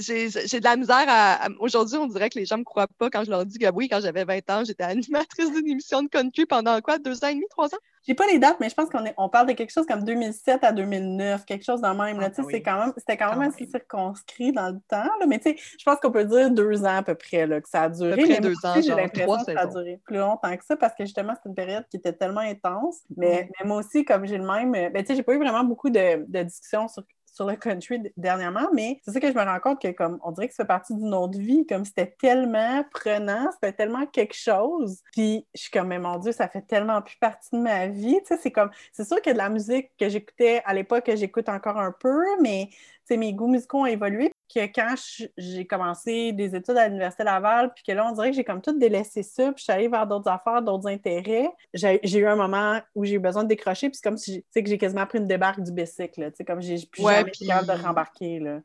j'ai de la misère à. Aujourd'hui, on dirait que les gens ne me croient pas quand je leur dis que oui, quand j'avais 20 ans, j'étais animatrice d'une émission de country pendant quoi, deux ans et demi, trois ans? J'ai pas les dates, mais je pense qu'on on parle de quelque chose comme 2007 à 2009, quelque chose de même. Ah, ben quand même c'était quand même assez circonscrit dans le temps. Là, mais je pense qu'on peut dire deux ans à peu près là, que ça a duré. À peu près deux ans, j'ai l'impression que ça a duré plus longtemps que ça parce que justement, c'est une période qui était tellement intense. Mais, mais moi aussi, comme j'ai le même, ben, tu sais, j'ai pas eu vraiment beaucoup de, de discussions sur sur le country dernièrement, mais c'est ça que je me rends compte que comme on dirait que ça fait partie d'une autre vie, comme c'était tellement prenant, c'était tellement quelque chose. Puis je suis comme mais mon Dieu, ça fait tellement plus partie de ma vie. Tu sais, c'est comme c'est sûr que de la musique que j'écoutais à l'époque que j'écoute encore un peu, mais mes goûts musicaux ont évolué. Que quand j'ai commencé des études à l'Université Laval, puis que là, on dirait que j'ai comme tout délaissé ça, puis je suis allée vers d'autres affaires, d'autres intérêts. J'ai eu un moment où j'ai eu besoin de décrocher, puis c'est comme si que j'ai quasiment pris une débarque du bicycle. Comme j'ai plus jamais de rembarquer. Là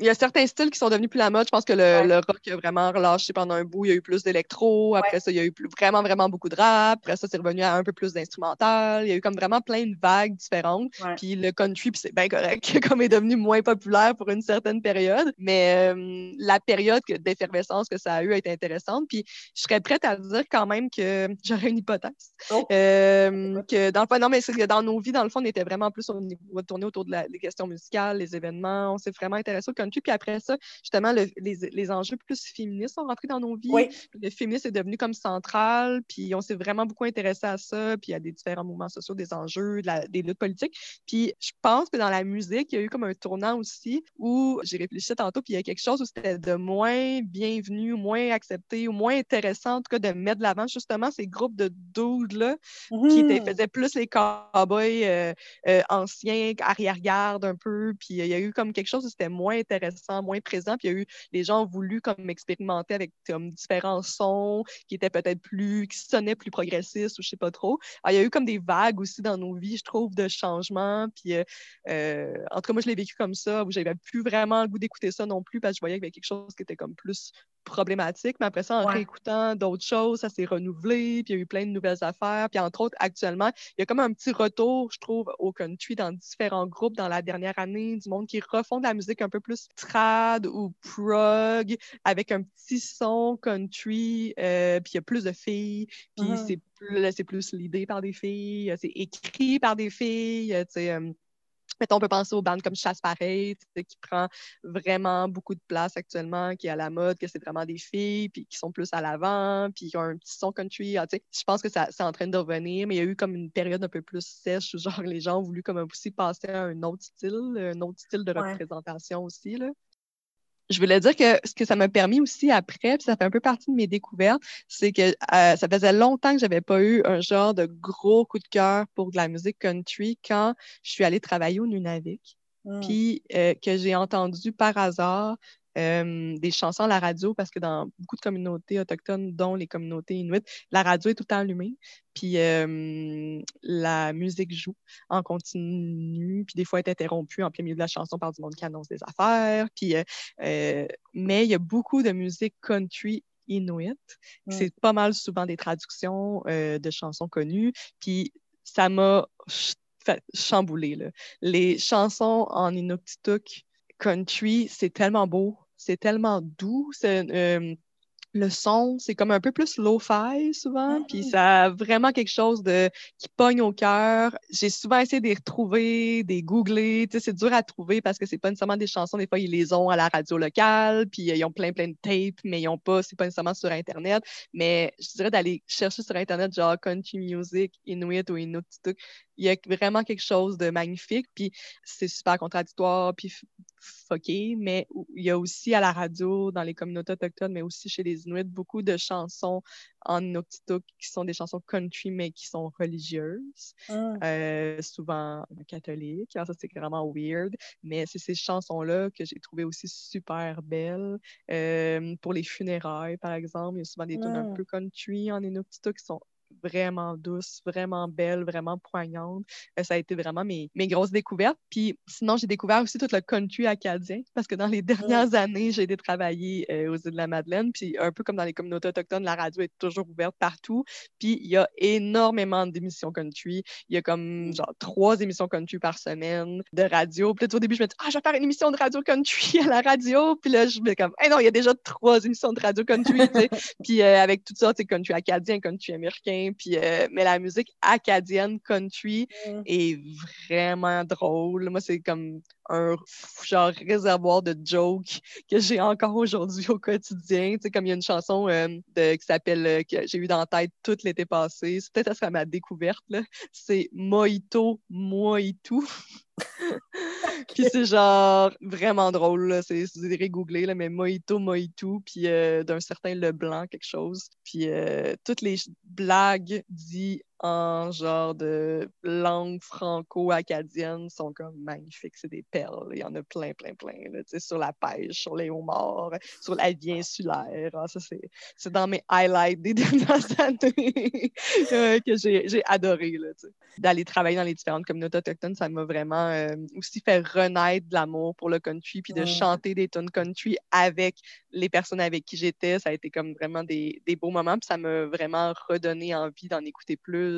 il y a certains styles qui sont devenus plus la mode. Je pense que le, rock a vraiment relâché pendant un bout. Il y a eu plus d'électro. Après ça, il y a eu vraiment, vraiment beaucoup de rap. Après ça, c'est revenu à un peu plus d'instrumental. Il y a eu comme vraiment plein de vagues différentes. Puis le country, c'est bien correct, [laughs] comme est devenu moins populaire pour une certaine période. Mais euh, la période d'effervescence que ça a eu a été intéressante. Puis je serais prête à dire quand même que [laughs] j'aurais une hypothèse. Oh. Euh, que dans le fond, non, mais dans nos vies, dans le fond, on était vraiment plus au niveau tourner autour de la, des questions musicales, les événements. On s'est vraiment intéressé au country puis après ça, justement, les, enjeux plus féministes sont rentrés dans nos vies. Le féminisme est devenu comme central, puis on s'est vraiment beaucoup intéressé à ça, puis à des différents mouvements sociaux, des enjeux, des luttes politiques. Puis je pense que dans la musique, il y a eu comme un tournant aussi où j'ai réfléchi tantôt, puis il y a quelque chose où c'était de moins bienvenu, moins accepté, ou moins intéressant, en tout cas, de mettre de l'avant justement ces groupes de dudes-là qui mmh. faisaient plus les cowboys euh, euh, anciens, arrière-garde un peu, puis il y a eu comme quelque chose où c'était moins intéressant moins présent. Puis il y a eu, les gens ont voulu comme expérimenter avec comme différents sons qui étaient peut-être plus, qui sonnaient plus progressistes ou je sais pas trop. Alors, il y a eu comme des vagues aussi dans nos vies, je trouve, de changements. Puis euh, euh, en tout cas, moi, je l'ai vécu comme ça, où j'avais plus vraiment le goût d'écouter ça non plus parce que je voyais qu'il y avait quelque chose qui était comme plus problématique, mais après ça, en réécoutant d'autres choses, ça s'est renouvelé, puis il y a eu plein de nouvelles affaires. Puis entre autres, actuellement, il y a comme un petit retour, je trouve, au country dans différents groupes dans la dernière année, du monde qui refont de la musique un peu plus trad ou prog, avec un petit son country, euh, puis il y a plus de filles, puis mm-hmm. c'est plus, c'est plus l'idée par des filles, c'est écrit par des filles, tu sais. Mettons, on peut penser aux bandes comme Chasse Pareil, qui prend vraiment beaucoup de place actuellement, qui est à la mode, que c'est vraiment des filles, puis qui sont plus à l'avant, puis qui ont un petit son country. Ah, je pense que ça, c'est en train de revenir, mais il y a eu comme une période un peu plus sèche où [laughs] genre les gens ont voulu comme aussi passer à un autre style, un autre style de représentation aussi. Là je voulais dire que ce que ça m'a permis aussi après, puis ça fait un peu partie de mes découvertes, c'est que euh, ça faisait longtemps que j'avais pas eu un genre de gros coup de cœur pour de la musique country quand je suis allée travailler au Nunavik. Mm. puis euh, que j'ai entendu par hasard euh, des chansons à la radio parce que dans beaucoup de communautés autochtones, dont les communautés inuites, la radio est tout le temps allumée. Puis euh, la musique joue en continu, puis des fois elle est interrompue en plein milieu de la chanson par du monde qui annonce des affaires. Puis, euh, mais il y a beaucoup de musique country inuit. C'est pas mal souvent des traductions de chansons connues. Puis ça m'a. Là. Les chansons en Inuktitut country, c'est tellement beau, c'est tellement doux. C'est, euh, le son, c'est comme un peu plus low-fi souvent, puis ça a vraiment quelque chose de qui pogne au cœur. J'ai souvent essayé de les retrouver, de les googler. Tu sais, c'est dur à trouver parce que c'est pas nécessairement des chansons. Des fois, ils les ont à la radio locale, puis euh, ils ont plein plein de tapes, mais ils ont pas, c'est pas nécessairement sur Internet. Mais je dirais d'aller chercher sur Internet genre country music, Inuit ou Inuktitut. Il y a vraiment quelque chose de magnifique, puis c'est super contradictoire, puis fucké, mais il y a aussi à la radio, dans les communautés autochtones, mais aussi chez les Inuits, beaucoup de chansons en Inuktitut qui sont des chansons country, mais qui sont religieuses, Mm. euh, souvent catholiques. Alors ça, c'est vraiment weird, mais c'est ces chansons-là que j'ai trouvées aussi super belles. Euh, pour les funérailles, par exemple, il y a souvent des tunes un Mm. peu country en Inuktitut qui sont vraiment douces, vraiment belles, vraiment poignantes. Euh, ça a été vraiment mes, mes grosses découvertes. Puis sinon, j'ai découvert aussi tout le country acadien parce que dans les [laughs] dernières années, j'ai été travailler euh, aux îles de la Madeleine. Puis un peu comme dans les communautés autochtones, la radio est toujours ouverte partout. Puis il y a énormément d'émissions country. Il y a comme genre trois émissions country par semaine de radio. Puis là, au début, je me dis, ah, je vais faire une émission de radio country [laughs] à la radio. Puis là, je me dis comme, eh non, il y a déjà trois émissions de radio country. Puis euh, avec tout ça, tu sais, country acadien, country américain. Puis, euh, mais la musique acadienne country Mm. est vraiment drôle. Moi, c'est comme un genre réservoir de jokes que j'ai encore aujourd'hui au quotidien. Tu sais, comme il y a une chanson euh, de, qui s'appelle, euh, que j'ai eu dans la tête tout l'été passé. C'est peut-être à ce ma découverte, là. C'est Mojito, moi et tout. [laughs] puis c'est genre vraiment drôle. C'est, googler, là, mais Mojito, Mojito, puis euh, d'un certain Leblanc, quelque chose. Puis euh, toutes les blagues dites en genre de langue franco-acadienne sont comme magnifiques. C'est des perles. Il y en a plein, plein, plein. Là, tu sais, sur la pêche, sur les homards, sur la vie insulaire. Ah, ça, c'est, c'est dans mes highlights des [laughs] dernières années euh, que j'ai, j'ai adoré. Là, tu sais. D'aller travailler dans les différentes communautés autochtones, ça m'a vraiment euh, aussi fait renaître de l'amour pour le country, puis de Ouais. chanter des tunes country avec les personnes avec qui j'étais. Ça a été comme vraiment des, des beaux moments, puis ça m'a vraiment redonné envie d'en écouter plus.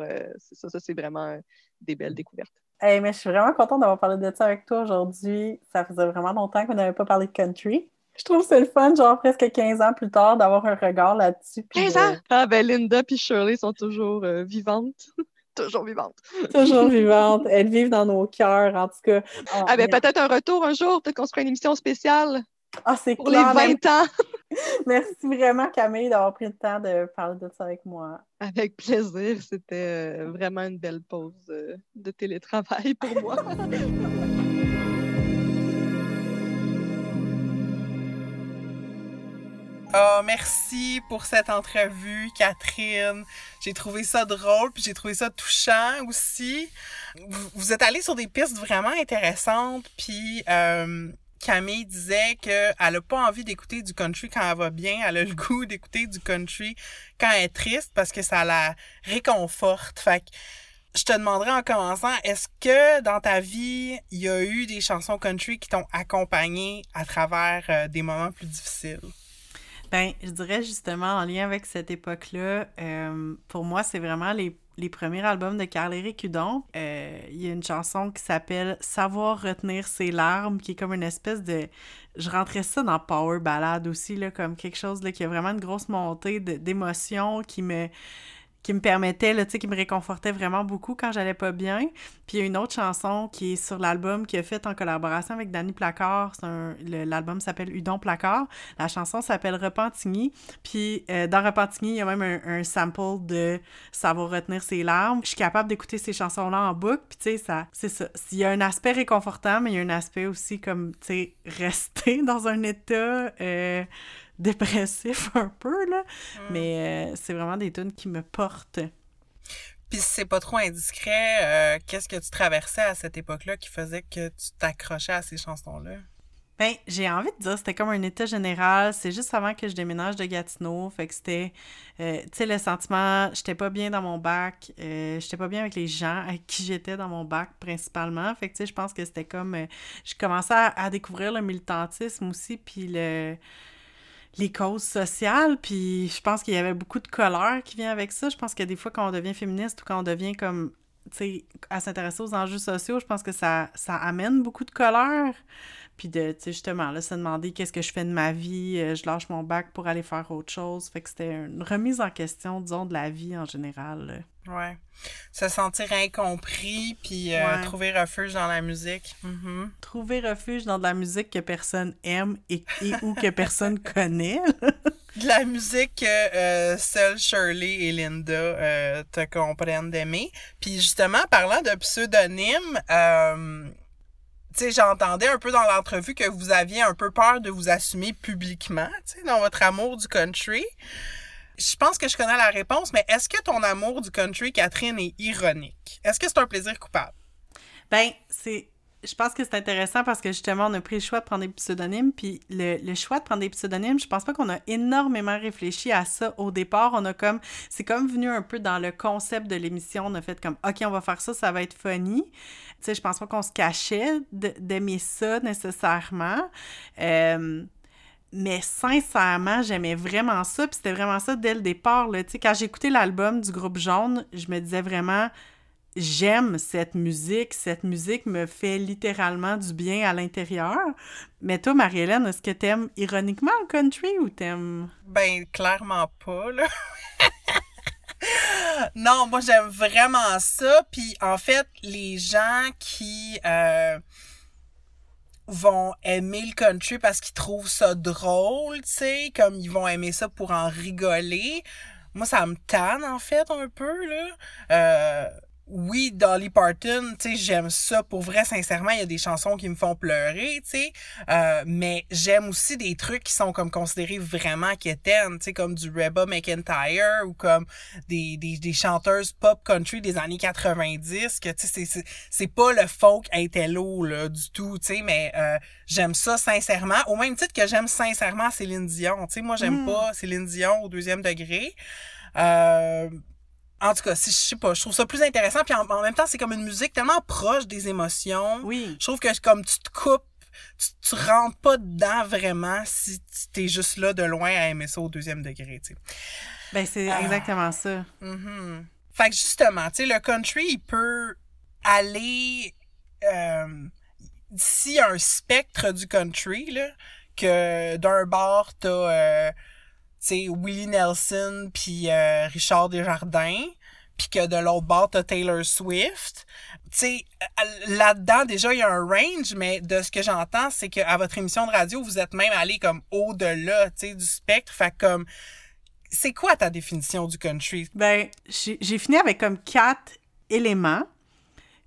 Euh, c'est ça, ça c'est vraiment euh, des belles découvertes. Hey, mais je suis vraiment contente d'avoir parlé de ça avec toi aujourd'hui. Ça faisait vraiment longtemps qu'on n'avait pas parlé de country. Je trouve que c'est le fun, genre presque 15 ans plus tard, d'avoir un regard là-dessus. puis 15 de- ans! Ah ben Linda puis Shirley sont toujours euh, vivantes. [laughs] toujours vivantes. Toujours vivantes. Elles vivent dans nos cœurs, en tout cas. Ah ben mais- peut-être un retour un jour, peut-être qu'on se fera une émission spéciale Ah, c'est pour les clair. mais 20 ans. [laughs] Merci vraiment, Camille, d'avoir pris le temps de parler de ça avec moi. Avec plaisir, c'était euh, vraiment une belle pause euh, de télétravail pour moi. Ah, [laughs] merci pour cette entrevue, Catherine. J'ai trouvé ça drôle, puis j'ai trouvé ça touchant aussi. Vous, vous êtes allé sur des pistes vraiment intéressantes, puis euh, Camille disait qu'elle a pas envie d'écouter du country quand elle va bien, elle a le goût d'écouter du country quand elle est triste parce que ça la réconforte. Fait je te demanderais en commençant, est-ce que dans ta vie, il y a eu des chansons country qui t'ont accompagné à travers euh, des moments plus difficiles? Ben, je dirais justement en lien avec cette époque-là, euh, pour moi, c'est vraiment les, les premiers albums de Carl-Éric Hudon. Euh, Il y a une chanson qui s'appelle Savoir retenir ses larmes, qui est comme une espèce de. Je rentrais ça dans Power Ballade aussi, comme quelque chose qui a vraiment une grosse montée d'émotions qui me qui me permettait, là, tu sais, qui me réconfortait vraiment beaucoup quand j'allais pas bien. Puis il y a une autre chanson qui est sur l'album qu'il a fait en collaboration avec Danny Placard. L'album s'appelle Udon Placard. La chanson s'appelle Repentigny. Puis euh, dans Repentigny, il y a même un, sample de Savoir retenir ses larmes. Je suis capable d'écouter ces chansons-là en boucle. Puis tu sais, ça, c'est ça. Il y a un aspect réconfortant, mais il y a un aspect aussi comme, tu sais, [laughs] rester dans un état euh, dépressif [laughs] un peu, là. Mais euh, c'est vraiment des tunes qui me portent. Puis si c'est pas trop indiscret, euh, qu'est-ce que tu traversais à cette époque-là qui faisait que tu t'accrochais à ces chansons-là? Ben, j'ai envie de dire, c'était comme un état général. C'est juste avant que je déménage de Gatineau. Fait que c'était, euh, tu sais, le sentiment, j'étais pas bien dans mon bac. Euh, j'étais pas bien avec les gens avec qui j'étais dans mon bac, principalement. Fait que, tu sais, je pense que c'était comme... Euh, je commençais à, à, découvrir le militantisme aussi, puis le les causes sociales, puis je pense qu'il y avait beaucoup de colère qui vient avec ça. Je pense que des fois, quand on devient féministe ou quand on devient comme, tu sais, à s'intéresser aux enjeux sociaux, je pense que ça, ça amène beaucoup de colère. Puis de, tu sais, justement, là, se demander qu'est-ce que je fais de ma vie, euh, je lâche mon bac pour aller faire autre chose. Fait que c'était une remise en question, disons, de la vie en général. Ouais. Se sentir incompris, puis euh, trouver refuge dans la musique. Mm-hmm. Trouver refuge dans de la musique que personne aime et, ou que personne [laughs] connaît. de la musique que euh, seul Shirley et Linda te comprennent d'aimer. Puis justement, parlant de pseudonyme, tu j'entendais un peu dans l'entrevue que vous aviez un peu peur de vous assumer publiquement, tu dans votre amour du country. Je pense que je connais la réponse, mais est-ce que ton amour du country, Catherine, est ironique? Est-ce que c'est un plaisir coupable? Ben, c'est je pense que c'est intéressant parce que justement, on a pris le choix de prendre des pseudonymes. Puis le, le choix de prendre des pseudonymes, je pense pas qu'on a énormément réfléchi à ça au départ. On a comme. C'est comme venu un peu dans le concept de l'émission. On a fait comme OK, on va faire ça, ça va être funny. Tu sais, je pense pas qu'on se cachait d'aimer ça nécessairement. Euh, mais sincèrement, j'aimais vraiment ça. Puis c'était vraiment ça dès le départ. Tu sais, quand écouté l'album du groupe Jaune, je me disais vraiment j'aime cette musique. Cette musique me fait littéralement du bien à l'intérieur. Mais toi, Marie-Hélène, est-ce que t'aimes ironiquement le country ou t'aimes... Ben, clairement pas, là. [laughs] non, moi, j'aime vraiment ça. Puis, en fait, les gens qui... Euh, vont aimer le country parce qu'ils trouvent ça drôle, tu sais, comme ils vont aimer ça pour en rigoler. Moi, ça me tanne, en fait, un peu, là. Euh, oui, Dolly Parton, tu sais, j'aime ça. Pour vrai, sincèrement, il y a des chansons qui me font pleurer, tu sais. Euh, mais j'aime aussi des trucs qui sont comme considérés vraiment quétaines, tu sais, comme du Reba McIntyre ou comme des, des, des chanteuses pop country des années 90, que, tu sais, c'est, c'est pas le folk intello, là, du tout, tu sais, mais euh, j'aime ça sincèrement. Au même titre que j'aime sincèrement Céline Dion, tu sais. Moi, j'aime mm. pas Céline Dion au deuxième degré. Euh, en tout cas, si, je sais pas, je trouve ça plus intéressant. Puis en, même temps, c'est comme une musique tellement proche des émotions. Oui. Je trouve que comme tu te coupes, tu, tu rentres pas dedans vraiment si tu es juste là de loin à aimer ça au deuxième degré, tu sais. Ben, c'est ah. exactement ça. Mm Fait que justement, tu sais, le country, il peut aller... Euh, S'il y a un spectre du country, là, que d'un bord, t'as... Euh, sais, Willie Nelson puis euh, Richard Desjardins, puis que de l'autre bord, t'as Taylor Swift. Tu sais, euh, là-dedans, déjà, il y a un range, mais de ce que j'entends, c'est qu'à votre émission de radio, vous êtes même allé comme au-delà, tu sais, du spectre. Fait comme, c'est quoi ta définition du country? Ben, j'ai fini avec comme quatre éléments.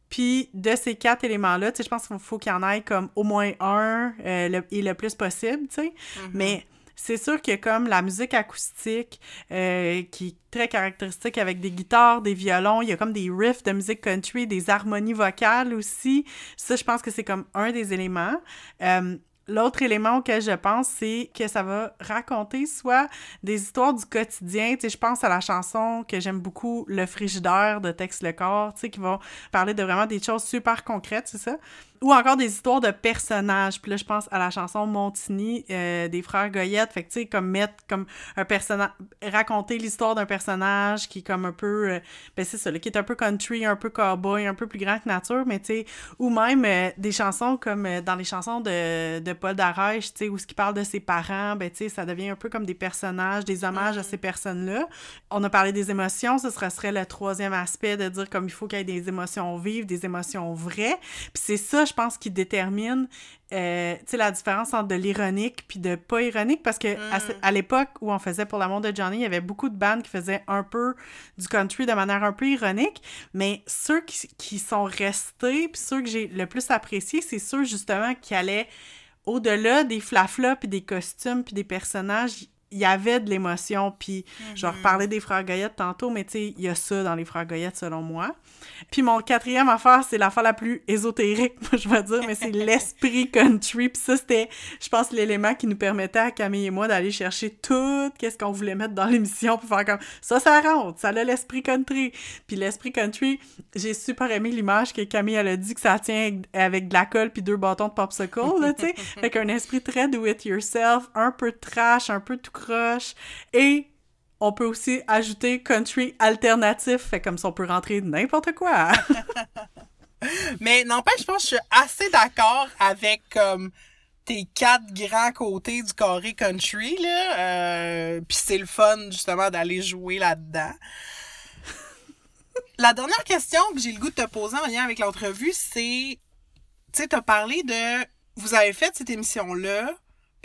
Puis de ces quatre éléments-là, tu sais, je pense qu'il faut qu'il y en ait comme au moins un euh, et le plus possible, tu sais. Mm-hmm. Mais c'est sûr que comme la musique acoustique, euh, qui est très caractéristique avec des guitares, des violons, il y a comme des riffs de musique country, des harmonies vocales aussi. Ça, je pense que c'est comme un des éléments. Euh, L'autre élément auquel je pense, c'est que ça va raconter soit des histoires du quotidien. Tu sais, je pense à la chanson que j'aime beaucoup, Le frigidaire de Tex Le Corps, tu sais, qui vont parler de vraiment des choses super concrètes, c'est ça? Ou encore des histoires de personnages. Puis là, je pense à la chanson Montigny euh, des frères Goyette. Fait que, tu sais, comme mettre comme un personnage... raconter l'histoire d'un personnage qui est comme un peu... Euh, ben c'est ça, là, qui est un peu country, un peu cowboy, un peu plus grand que nature, mais tu sais... Ou même euh, des chansons comme dans les chansons de, de Paul Darèche, tu sais, où ce qui parle de ses parents, ben tu sais, ça devient un peu comme des personnages, des hommages à mm. ces personnes-là. On a parlé des émotions, ce serait le troisième aspect de dire comme il faut qu'il y ait des émotions vives, des émotions vraies. Puis c'est ça, je pense, qui détermine euh, la différence entre de l'ironique puis de pas ironique parce que à, mm. l'époque où on faisait pour l'amour de Johnny, il y avait beaucoup de bandes qui faisaient un peu du country de manière un peu ironique, mais ceux qui, qui sont restés puis ceux que j'ai le plus apprécié, c'est ceux justement qui allaient au-delà des flaflas puis des costumes puis des personnages, il y avait de l'émotion, puis je vais Mhm. reparler des frères Goyettes tantôt, mais tu sais, il y a ça dans les frères Goyettes, selon moi. Puis mon quatrième affaire, c'est l'affaire la plus ésotérique, [laughs] moi, je vais dire, mais c'est l'esprit country. Puis ça, c'était, je pense, l'élément qui nous permettait à Camille et moi d'aller chercher tout qu'est-ce qu'on voulait mettre dans l'émission pour faire comme ça, ça rentre, ça a l'esprit country. Puis l'esprit country, j'ai super aimé l'image que Camille, elle a dit que ça tient avec- avec de la colle puis deux bâtons de popsicle, là, tu sais. [laughs] Fait qu'un esprit très do-it-yourself, un peu trash, un peu tout Et on peut aussi ajouter country alternatif, fait comme ça on peut rentrer n'importe quoi. [laughs] Mais n'empêche, je pense que je suis assez d'accord avec comme tes quatre grands côtés du carré country là. Euh, Puis c'est le fun justement d'aller jouer là-dedans. La dernière question que j'ai le goût de te poser en lien avec l'entrevue, c'est, tu sais, t'as parlé de, vous avez fait cette émission-là,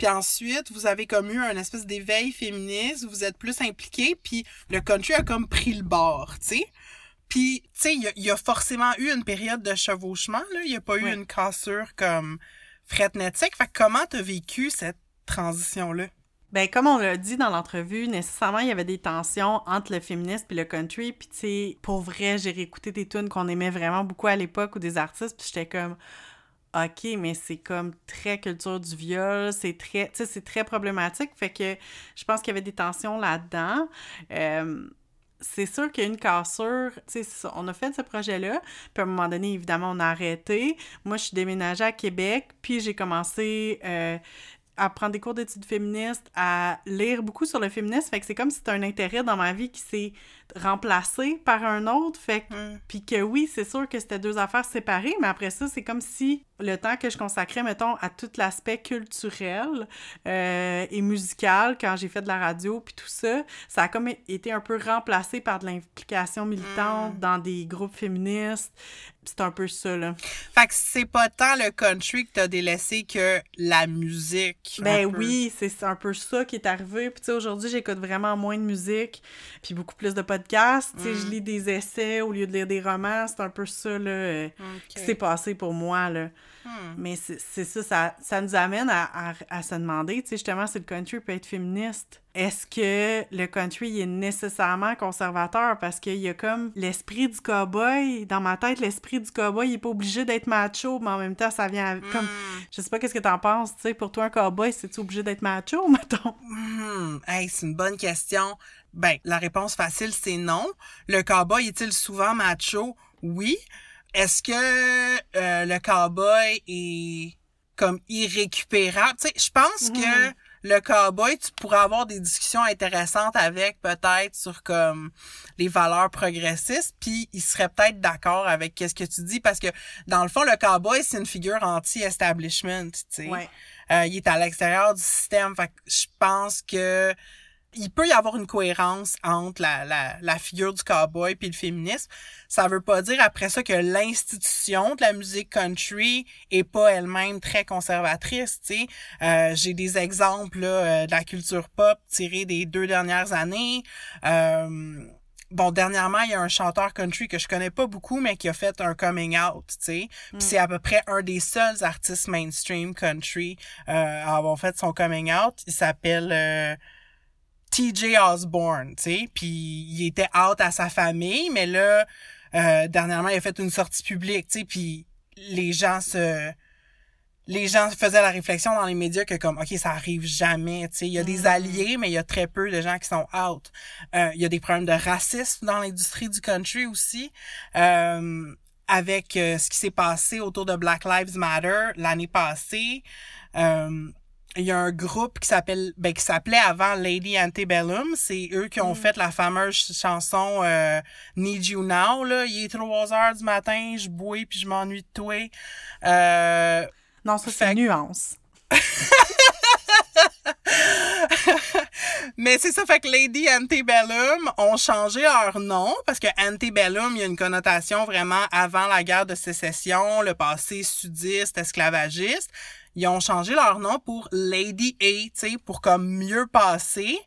puis ensuite vous avez comme eu un espèce d'éveil féministe, vous êtes plus impliqué, puis le country a comme pris le bord, tu sais. Puis, tu sais, il y a- il y, a forcément eu une période de chevauchement, là. Il n'y a pas eu une cassure comme fretnetique. Fait que comment t'as vécu cette transition-là? Ben, comme on l'a dit dans l'entrevue, nécessairement, il y avait des tensions entre le féminisme et le country. Puis, tu sais, pour vrai, j'ai réécouté des tunes qu'on aimait vraiment beaucoup à l'époque ou des artistes. Puis, j'étais comme, OK, mais c'est comme très culture du viol. C'est très, tu sais, c'est très problématique. Fait que je pense qu'il y avait des tensions là-dedans. Euh, c'est sûr qu'il y a une cassure, tu sais. On a fait ce projet-là, puis à un moment donné, évidemment, on a arrêté. Moi, je suis déménagée à Québec, puis j'ai commencé euh, à prendre des cours d'études féministes, à lire beaucoup sur le féminisme. Fait que c'est comme si c'était un intérêt dans ma vie qui s'est remplacé par un autre. Fait que Hmm. puis que oui, c'est sûr que c'était deux affaires séparées, mais après ça, c'est comme si le temps que je consacrais, mettons, à tout l'aspect culturel euh, et musical, quand j'ai fait de la radio, puis tout ça, ça a comme été un peu remplacé par de l'implication militante Mm. dans des groupes féministes. C'est un peu ça, là. Fait que c'est pas tant le country que t'as délaissé que la musique. Ben oui, c'est un peu ça qui est arrivé. Puis tu sais, aujourd'hui, j'écoute vraiment moins de musique, puis beaucoup plus de podcasts. Sais, je Mm. lis des essais au lieu de lire des romans. C'est un peu ça, là, euh, qui s'est passé pour moi, là. Hmm. Mais c'est ça, ça, ça nous amène à, à, à se demander, tu sais, justement, si le country peut être féministe. Est-ce que le country il est nécessairement conservateur? Parce qu'il y a comme l'esprit du cowboy. Dans ma tête, l'esprit du cowboy, il est pas obligé d'être macho, mais en même temps, ça vient avec- comme... Hmm. Je sais pas qu'est-ce que t'en penses, tu sais, pour toi, un cowboy, c'est-tu obligé d'être macho, [laughs] mettons? Hmm, hey, c'est une bonne question. Ben, la réponse facile, c'est non. Le cowboy est-il souvent macho? Oui. Est-ce que euh, le cowboy est comme irrécupérable? Tu sais, je pense que Mhm. le cowboy, tu pourrais avoir des discussions intéressantes avec peut-être sur comme les valeurs progressistes, puis il serait peut-être d'accord avec qu'est-ce que tu dis parce que dans le fond, le cowboy, c'est une figure anti-establishment, tu sais. Ouais. Euh, il est à l'extérieur du système. Fait que je pense que il peut y avoir une cohérence entre la, la, la figure du cowboy puis le féminisme. Ça veut pas dire après ça que l'institution de la musique country est pas elle-même très conservatrice, tu sais. Euh, J'ai des exemples là, euh, de la culture pop tirés des deux dernières années. Euh, Bon, dernièrement, il y a un chanteur country que je connais pas beaucoup, mais qui a fait un coming out, tu sais. Puis c'est à peu près un des seuls artistes mainstream country euh, à avoir fait son coming out. Il s'appelle euh, TJ Osborne, tu sais. Puis il était out à sa famille, mais là, euh, dernièrement, il a fait une sortie publique, tu sais. Puis les gens se les gens faisaient la réflexion dans les médias que comme ok ça arrive jamais tu sais il y a des Mm. alliés mais il y a très peu de gens qui sont out Euh, il y a des problèmes de racisme dans l'industrie du country aussi euh, avec euh, ce qui s'est passé autour de Black Lives Matter l'année passée euh, il y a un groupe qui s'appelle ben qui s'appelait avant Lady Antebellum c'est eux qui ont Mm. fait la fameuse chanson euh, Need You Now là il est 3 heures du matin je bouille puis je m'ennuie de toi euh, Non, ça, Fait c'est nuance. [laughs] Mais c'est ça, fait que Lady Antebellum ont changé leur nom parce que Antebellum, il y a une connotation vraiment avant la guerre de sécession, le passé sudiste, esclavagiste. Ils ont changé leur nom pour Lady A, tu sais, pour comme mieux passer.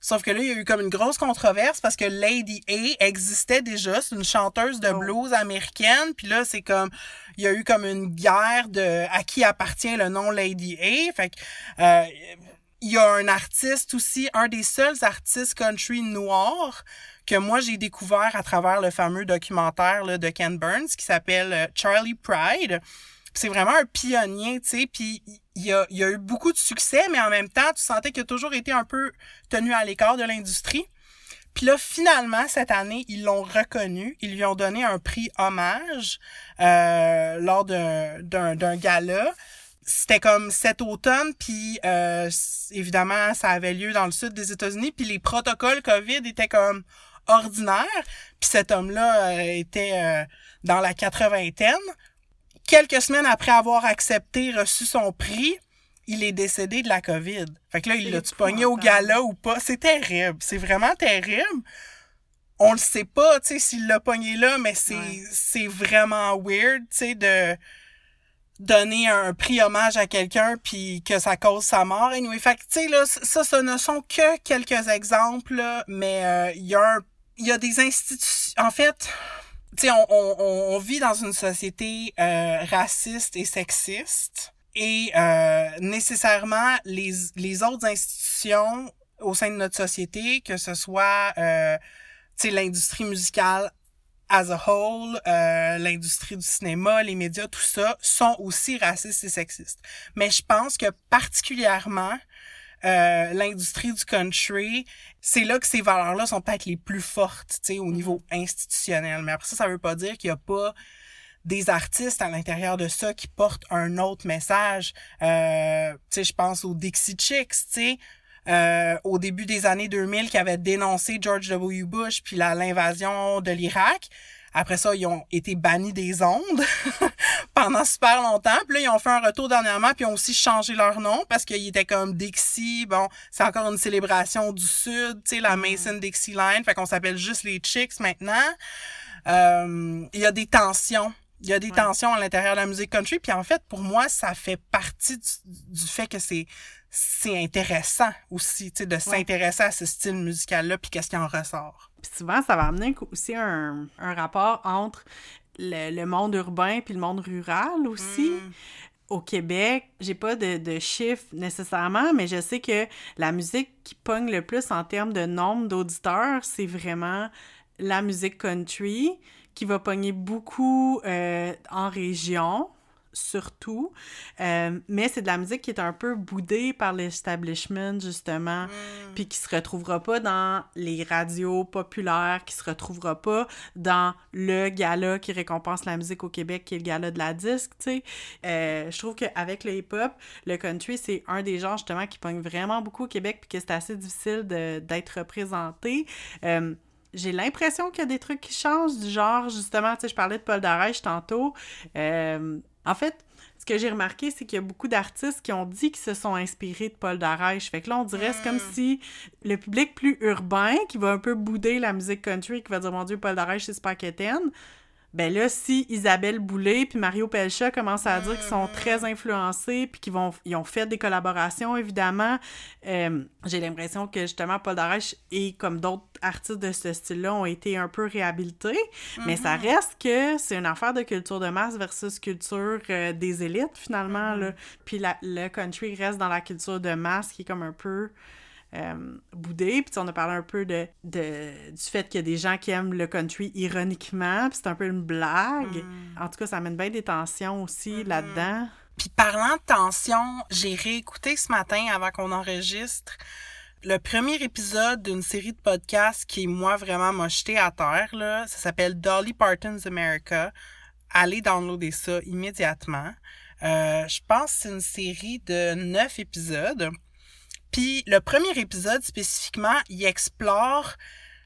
Sauf que là, il y a eu comme une grosse controverse parce que Lady A existait déjà. C'est une chanteuse de Oh. blues américaine. Puis là, c'est comme... Il y a eu comme une guerre de à qui appartient le nom Lady A. Fait que... euh, il y a un artiste aussi, un des seuls artistes country noirs que moi j'ai découvert à travers le fameux documentaire là, de Ken Burns qui s'appelle euh, Charlie Pride. C'est vraiment un pionnier, tu sais, puis il a, a eu beaucoup de succès, mais en même temps, tu sentais qu'il a toujours été un peu tenu à l'écart de l'industrie. Puis là, finalement, cette année, ils l'ont reconnu. Ils lui ont donné un prix hommage euh, lors d'un, d'un gala c'était comme cet automne, puis euh, évidemment, ça avait lieu dans le sud des États-Unis, puis les protocoles COVID étaient comme ordinaires, puis cet homme-là euh, était euh, dans la quatre-vingtaine. Quelques semaines après avoir accepté, reçu son prix, il est décédé de la COVID. Fait que là, il l'a-tu pogné au gala ou pas? C'est terrible. C'est vraiment terrible. On le sait pas, tu sais, s'il l'a pogné là, mais c'est, c'est vraiment weird, tu sais, de donner un prix hommage à quelqu'un puis que ça cause sa mort. Anyway, fait tu sais, là, ça, ce ne sont que quelques exemples, mais euh, il y a il y a des institutions, en fait, tu sais, on, on, on, vit dans une société euh, raciste et sexiste et euh, nécessairement les, les autres institutions au sein de notre société, que ce soit euh, l'industrie musicale as a whole, euh, l'industrie du cinéma, les médias, tout ça, sont aussi racistes et sexistes. Mais je pense que particulièrement euh, l'industrie du country, c'est là que ces valeurs-là sont peut-être les plus fortes, tu sais, au niveau institutionnel. Mais après ça, ça veut pas dire qu'il y a pas des artistes à l'intérieur de ça qui portent un autre message. Euh, tu sais, je pense aux Dixie Chicks, tu sais, euh, au début des années 2000 qui avaient dénoncé George W. Bush puis l'invasion de l'Irak. Après ça, ils ont été bannis des ondes [laughs] pendant super longtemps. Puis là, ils ont fait un retour dernièrement, puis ils ont aussi changé leur nom parce qu'ils étaient comme Dixie. Bon, c'est encore une célébration du Sud, tu sais, la mm. Mason-Dixie Line. Fait qu'on s'appelle juste les Chicks maintenant. Euh, il y a des tensions. Il y a des tensions à l'intérieur de la musique country. Puis en fait, pour moi, ça fait partie du fait que c'est c'est intéressant aussi, tu sais, de s'intéresser à ce style musical-là, puis qu'est-ce qui en ressort. Puis souvent, ça va amener aussi un, rapport entre le, monde urbain puis le monde rural aussi. Mm. Au Québec, j'ai pas de, de, chiffres nécessairement, mais je sais que la musique qui pogne le plus en termes de nombre d'auditeurs, c'est vraiment la musique country qui va pogner beaucoup euh, en région surtout. Euh, mais c'est de la musique qui est un peu boudée par l'establishment, justement, mm. puis qui se retrouvera pas dans les radios populaires, qui se retrouvera pas dans le gala qui récompense la musique au Québec, qui est le gala de la disque, tu sais. Euh, je trouve qu'avec le hip-hop, le country, c'est un des genres, justement, qui pogne vraiment beaucoup au Québec, puis que c'est assez difficile d'être représenté. Euh, j'ai l'impression qu'il y a des trucs qui changent, du genre, justement, tu sais, je parlais de Paul Darèche tantôt. Euh, en fait, ce que j'ai remarqué, c'est qu'il y a beaucoup d'artistes qui ont dit qu'ils se sont inspirés de Paul Darèche. Fait que là, on dirait, c'est comme hmm. si le public plus urbain, qui va un peu bouder la musique country, qui va dire, mon Dieu, Paul Darèche, c'est super quétaine, ben là, si Isabelle Boulay puis Mario Pelcha commencent à dire qu'ils sont très influencés puis qu'ils vont ils ont fait des collaborations, évidemment, euh, j'ai l'impression que justement Paul Darèche et comme d'autres artistes de ce style-là ont été un peu réhabilités. Mais ça mm-hmm. reste que c'est une affaire de culture de masse versus culture euh, des élites, finalement. là. Mm-hmm. Puis la, le country reste dans la culture de masse qui est comme un peu euh, boudé. Puis on a parlé un peu de, de du fait qu'il y a des gens qui aiment le country ironiquement, puis c'est un peu une blague. Mm. En tout cas, ça amène bien des tensions aussi mm-hmm. là-dedans. Puis parlant de tensions, j'ai réécouté ce matin avant qu'on enregistre le premier épisode d'une série de podcasts qui, moi, vraiment m'a jeté à terre. Là. Ça s'appelle Dolly Parton's America. Allez downloader ça immédiatement. Euh, je pense que c'est une série de neuf épisodes. Puis le premier épisode spécifiquement, il explore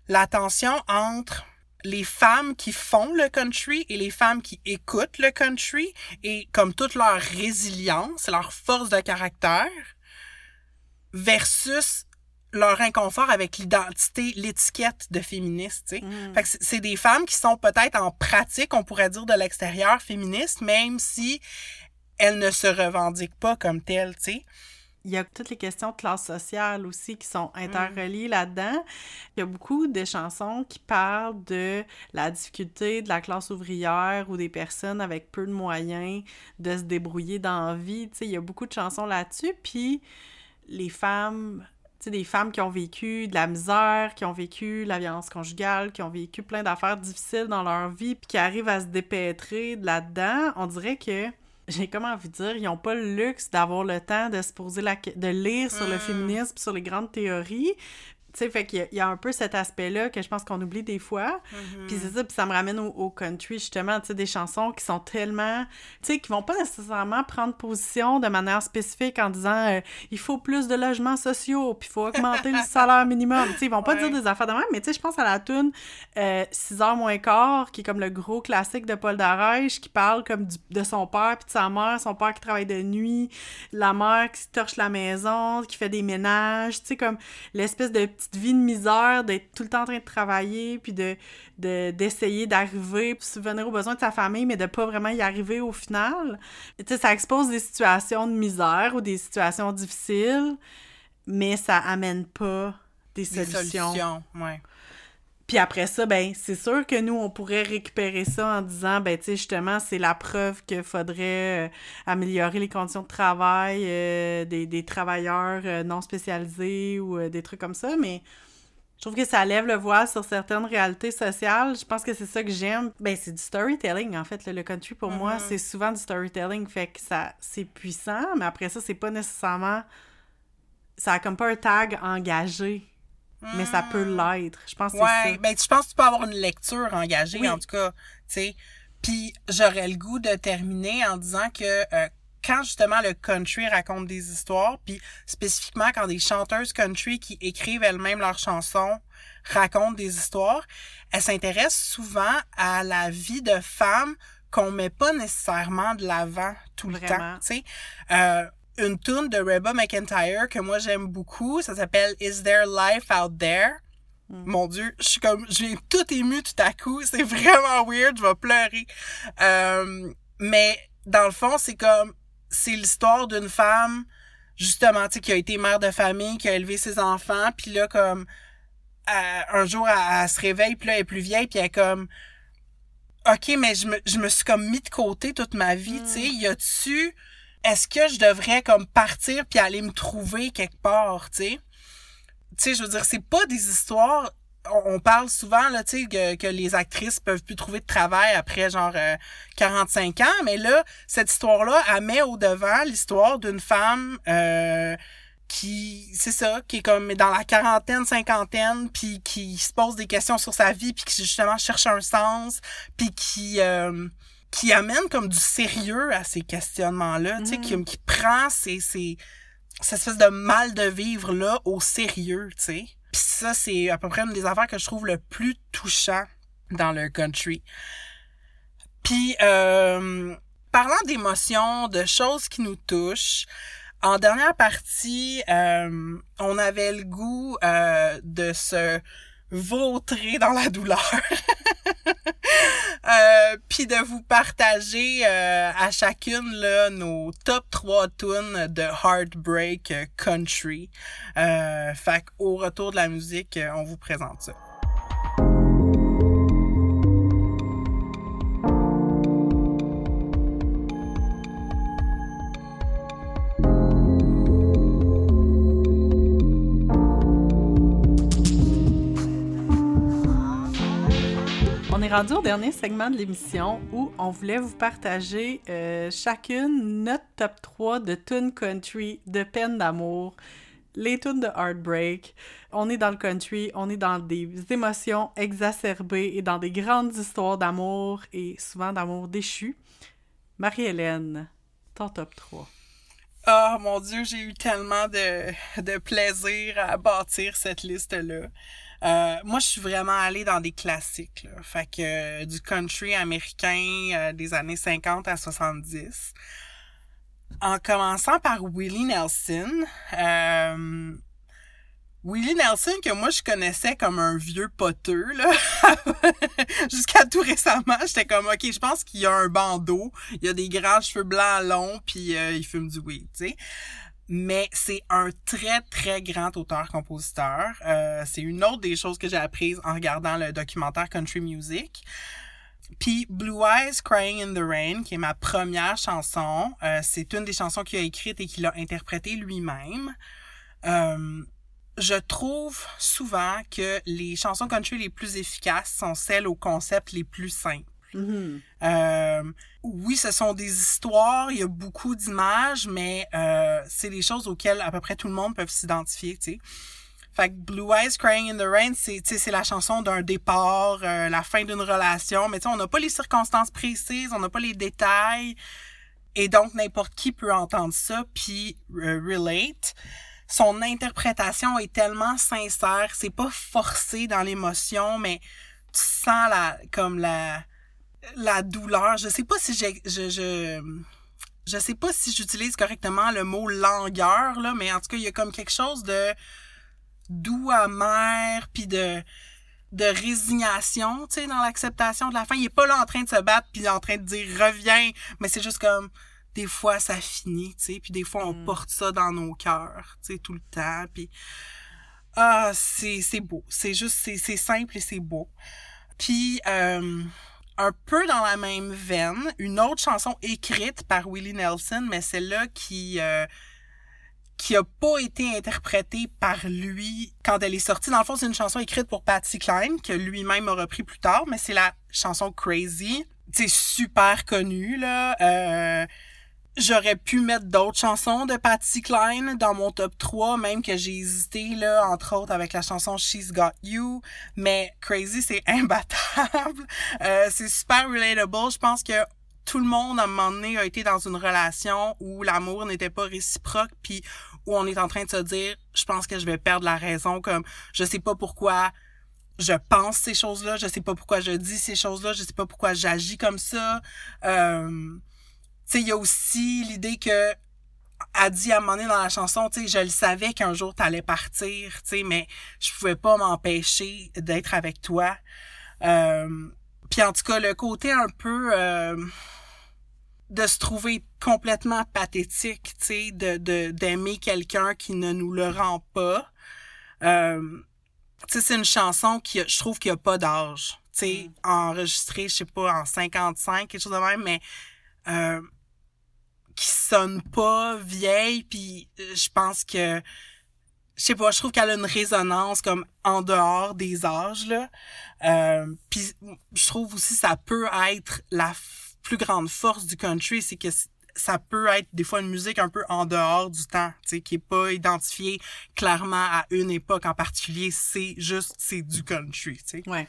la tension entre les femmes qui font le country et les femmes qui écoutent le country et comme toute leur résilience, leur force de caractère versus leur inconfort avec l'identité, l'étiquette de féministe. Mm. Fait que c'est des femmes qui sont peut-être en pratique, on pourrait dire de l'extérieur féministes, même si elles ne se revendiquent pas comme telles, sais. Il y a toutes les questions de classe sociale aussi qui sont interreliées mm. là-dedans. Il y a beaucoup de chansons qui parlent de la difficulté de la classe ouvrière ou des personnes avec peu de moyens de se débrouiller dans la vie. Tu sais, il y a beaucoup de chansons là-dessus. Puis les femmes, tu sais, des femmes qui ont vécu de la misère, qui ont vécu la violence conjugale, qui ont vécu plein d'affaires difficiles dans leur vie, puis qui arrivent à se dépêtrer de là-dedans, on dirait que j'ai comme envie de dire, ils n'ont pas le luxe d'avoir le temps de se poser la de lire sur le Mm. féminisme, sur les grandes théories. Tu sais, fait qu'il y a- il y, a un peu cet aspect-là que je pense qu'on oublie des fois. Mhm. Puis c'est ça, puis ça me ramène au, au country, justement, tu sais, des chansons qui sont tellement... Tu sais, qui vont pas nécessairement prendre position de manière spécifique en disant euh, il faut plus de logements sociaux, puis il faut augmenter le [laughs] salaire minimum ». Tu sais, ils vont pas Ouais. dire des affaires de même, mais tu sais, je pense à la tune 6 heures moins quart, qui est comme le gros classique de Paul Darèche, qui parle comme du- de son père puis de sa mère, son père qui travaille de nuit, la mère qui se torche la maison, qui fait des ménages, tu sais, comme l'espèce de petite vie de misère, d'être tout le temps en train de travailler, puis de de- d'essayer d'arriver, puis subvenir aux besoins de sa famille, mais de pas vraiment y arriver au final. Tu sais, ça expose des situations de misère ou des situations difficiles, mais ça amène pas des Des solutions. solutions, ouais. Puis après ça, ben, c'est sûr que nous, on pourrait récupérer ça en disant, ben, tu sais, justement, c'est la preuve qu'il faudrait euh, améliorer les conditions de travail euh, des, des travailleurs euh, non spécialisés ou des trucs comme ça, mais je trouve que ça lève le voile sur certaines réalités sociales. Je pense que c'est ça que j'aime. Ben, c'est du storytelling, en fait. là. Le country, pour moi, Mhm. c'est souvent du storytelling, fait que ça, c'est puissant, mais après ça, c'est pas nécessairement... Ça a comme pas un tag engagé, mais ça peut l'être. Je pense que c'est ça. Ouais, ben je pense que tu peux avoir une lecture engagée, Oui. en tout cas, tu sais. Puis j'aurais le goût de terminer en disant que euh, quand justement le country raconte des histoires, puis spécifiquement quand des chanteuses country qui écrivent elles-mêmes leurs chansons racontent des histoires, elles s'intéressent souvent à la vie de femmes qu'on met pas nécessairement de l'avant tout le temps, tu sais. Euh, une tune de Reba McIntyre que moi j'aime beaucoup, ça s'appelle Is There Life Out There? Mon Dieu, je suis comme, j'ai tout ému tout à coup. C'est [laughs] vraiment weird, je vais pleurer. Euh, mais dans le fond, c'est comme, c'est l'histoire d'une femme, justement, tu sais, qui a été mère de famille, qui a élevé ses enfants, puis là, comme, euh, un jour, elle, elle se réveille, puis là, elle est plus vieille, puis elle est comme, OK, mais je me, je me suis comme mis de côté toute ma vie, tu sais. Y a-tu, est-ce que je devrais comme partir puis aller me trouver quelque part, tu sais? Tu sais, je veux dire, c'est pas des histoires. On, parle souvent, là, tu sais, que, les actrices peuvent plus trouver de travail après, genre, euh, 45 ans. Mais là, cette histoire-là, elle met au devant l'histoire d'une femme, euh, qui c'est ça qui est comme dans la quarantaine cinquantaine puis qui se pose des questions sur sa vie puis qui justement cherche un sens puis qui euh, qui amène comme du sérieux à ces questionnements là tu sais qui, qui prend ces ces cette espèce de mal de vivre là au sérieux tu sais. Puis ça c'est à peu près une des affaires que je trouve le plus touchant dans le country. Puis euh, parlant d'émotions de choses qui nous touchent en dernière partie, euh, on avait le goût euh, de se vautrer dans la douleur. [laughs] euh, Puis de vous partager euh, à chacune là, nos top 3 tunes de Heartbreak Country. Euh, fait au retour de la musique, on vous présente ça. Est rendu au dernier segment de l'émission où on voulait vous partager euh, chacune notre top 3 de tunes country, de peine d'amour, les tunes de heartbreak. On est dans le country, on est dans des émotions exacerbées et dans des grandes histoires d'amour et souvent d'amour déchu. Marie-Hélène, ton top 3. Oh mon dieu, j'ai eu tellement de plaisir à bâtir cette liste-là. Euh, moi, je suis vraiment allée dans des classiques, là. Fait que euh, du country américain euh, des années 50 à 70. En commençant par Willie Nelson. Euh, Willie Nelson, que moi, je connaissais comme un vieux poteux, là. [laughs] Jusqu'à tout récemment, j'étais comme, OK, je pense qu'il y a un bandeau, il y a des grands cheveux blancs longs, puis euh, il fume du weed, tu sais. Mais c'est un très, très grand auteur-compositeur. Euh, c'est une autre des choses que j'ai apprises en regardant le documentaire Country Music. Puis Blue Eyes Crying in the Rain, qui est ma première chanson, euh, c'est une des chansons qu'il a écrites et qu'il a interprétée lui-même. Euh, je trouve souvent que les chansons country les plus efficaces sont celles au concept les plus simples. Mhm. Euh, oui, ce sont des histoires, il y a beaucoup d'images, mais euh, c'est des choses auxquelles à peu près tout le monde peut s'identifier, tu sais. Fait que Blue Eyes Crying in the Rain, c'est, c'est la chanson d'un départ, euh, la fin d'une relation, mais tu sais, on n'a pas les circonstances précises, on n'a pas les détails, et donc n'importe qui peut entendre ça puis euh, relate. Son interprétation est tellement sincère, c'est pas forcé dans l'émotion, mais tu sens la comme la la douleur. Je sais pas si j'ai je, je je sais pas si j'utilise correctement le mot langueur là, mais en tout cas il y a comme quelque chose de doux amer puis de de résignation, tu sais, dans l'acceptation de la fin. Il est pas là en train de se battre puis en train de dire reviens, mais c'est juste comme des fois ça finit, tu sais, puis des fois on Mm. porte ça dans nos cœurs, tu sais, tout le temps, puis ah, c'est c'est beau, c'est juste c'est c'est simple et c'est beau. Puis euh, un peu dans la même veine, une autre chanson écrite par Willie Nelson, mais celle-là qui euh, qui a pas été interprétée par lui quand elle est sortie. Dans le fond, c'est une chanson écrite pour Patsy Cline que lui-même a repris plus tard, mais c'est la chanson Crazy. C'est super connu là. Euh, J'aurais pu mettre d'autres chansons de Patsy Cline dans mon top 3, même que j'ai hésité, là, entre autres, avec la chanson She's Got You. Mais Crazy, c'est [laughs] imbattable. Euh, c'est super relatable. Je pense que tout le monde, à un moment donné, a été dans une relation où l'amour n'était pas réciproque, puis où on est en train de se dire, je pense que je vais perdre la raison, comme, je sais pas pourquoi je pense ces choses-là, je sais pas pourquoi je dis ces choses-là, je sais pas pourquoi j'agis comme ça. Euh, il y a aussi l'idée que a dit à un moment donné dans la chanson, tu sais, je le savais qu'un jour t'allais partir, tu sais, mais je pouvais pas m'empêcher d'être avec toi. Euh, puis en tout cas, le côté un peu euh, de se trouver complètement pathétique, tu sais, de de- d'aimer quelqu'un qui ne nous le rend pas. Euh, tu sais, c'est une chanson qui, a- je trouve qu'il y a pas d'âge. Tu sais, enregistrée, je sais pas, en 55, quelque chose de même, mais euh, qui sonne pas vieille, puis euh, je pense que je sais pas, je trouve qu'elle a une résonance comme en dehors des âges là. Euh, puis je trouve aussi ça peut être la plus grande force du country, c'est que ça peut être des fois une musique un peu en dehors du temps, tu sais, qui est pas identifiée clairement à une époque en particulier. C'est juste, c'est du country, tu sais. Ouais.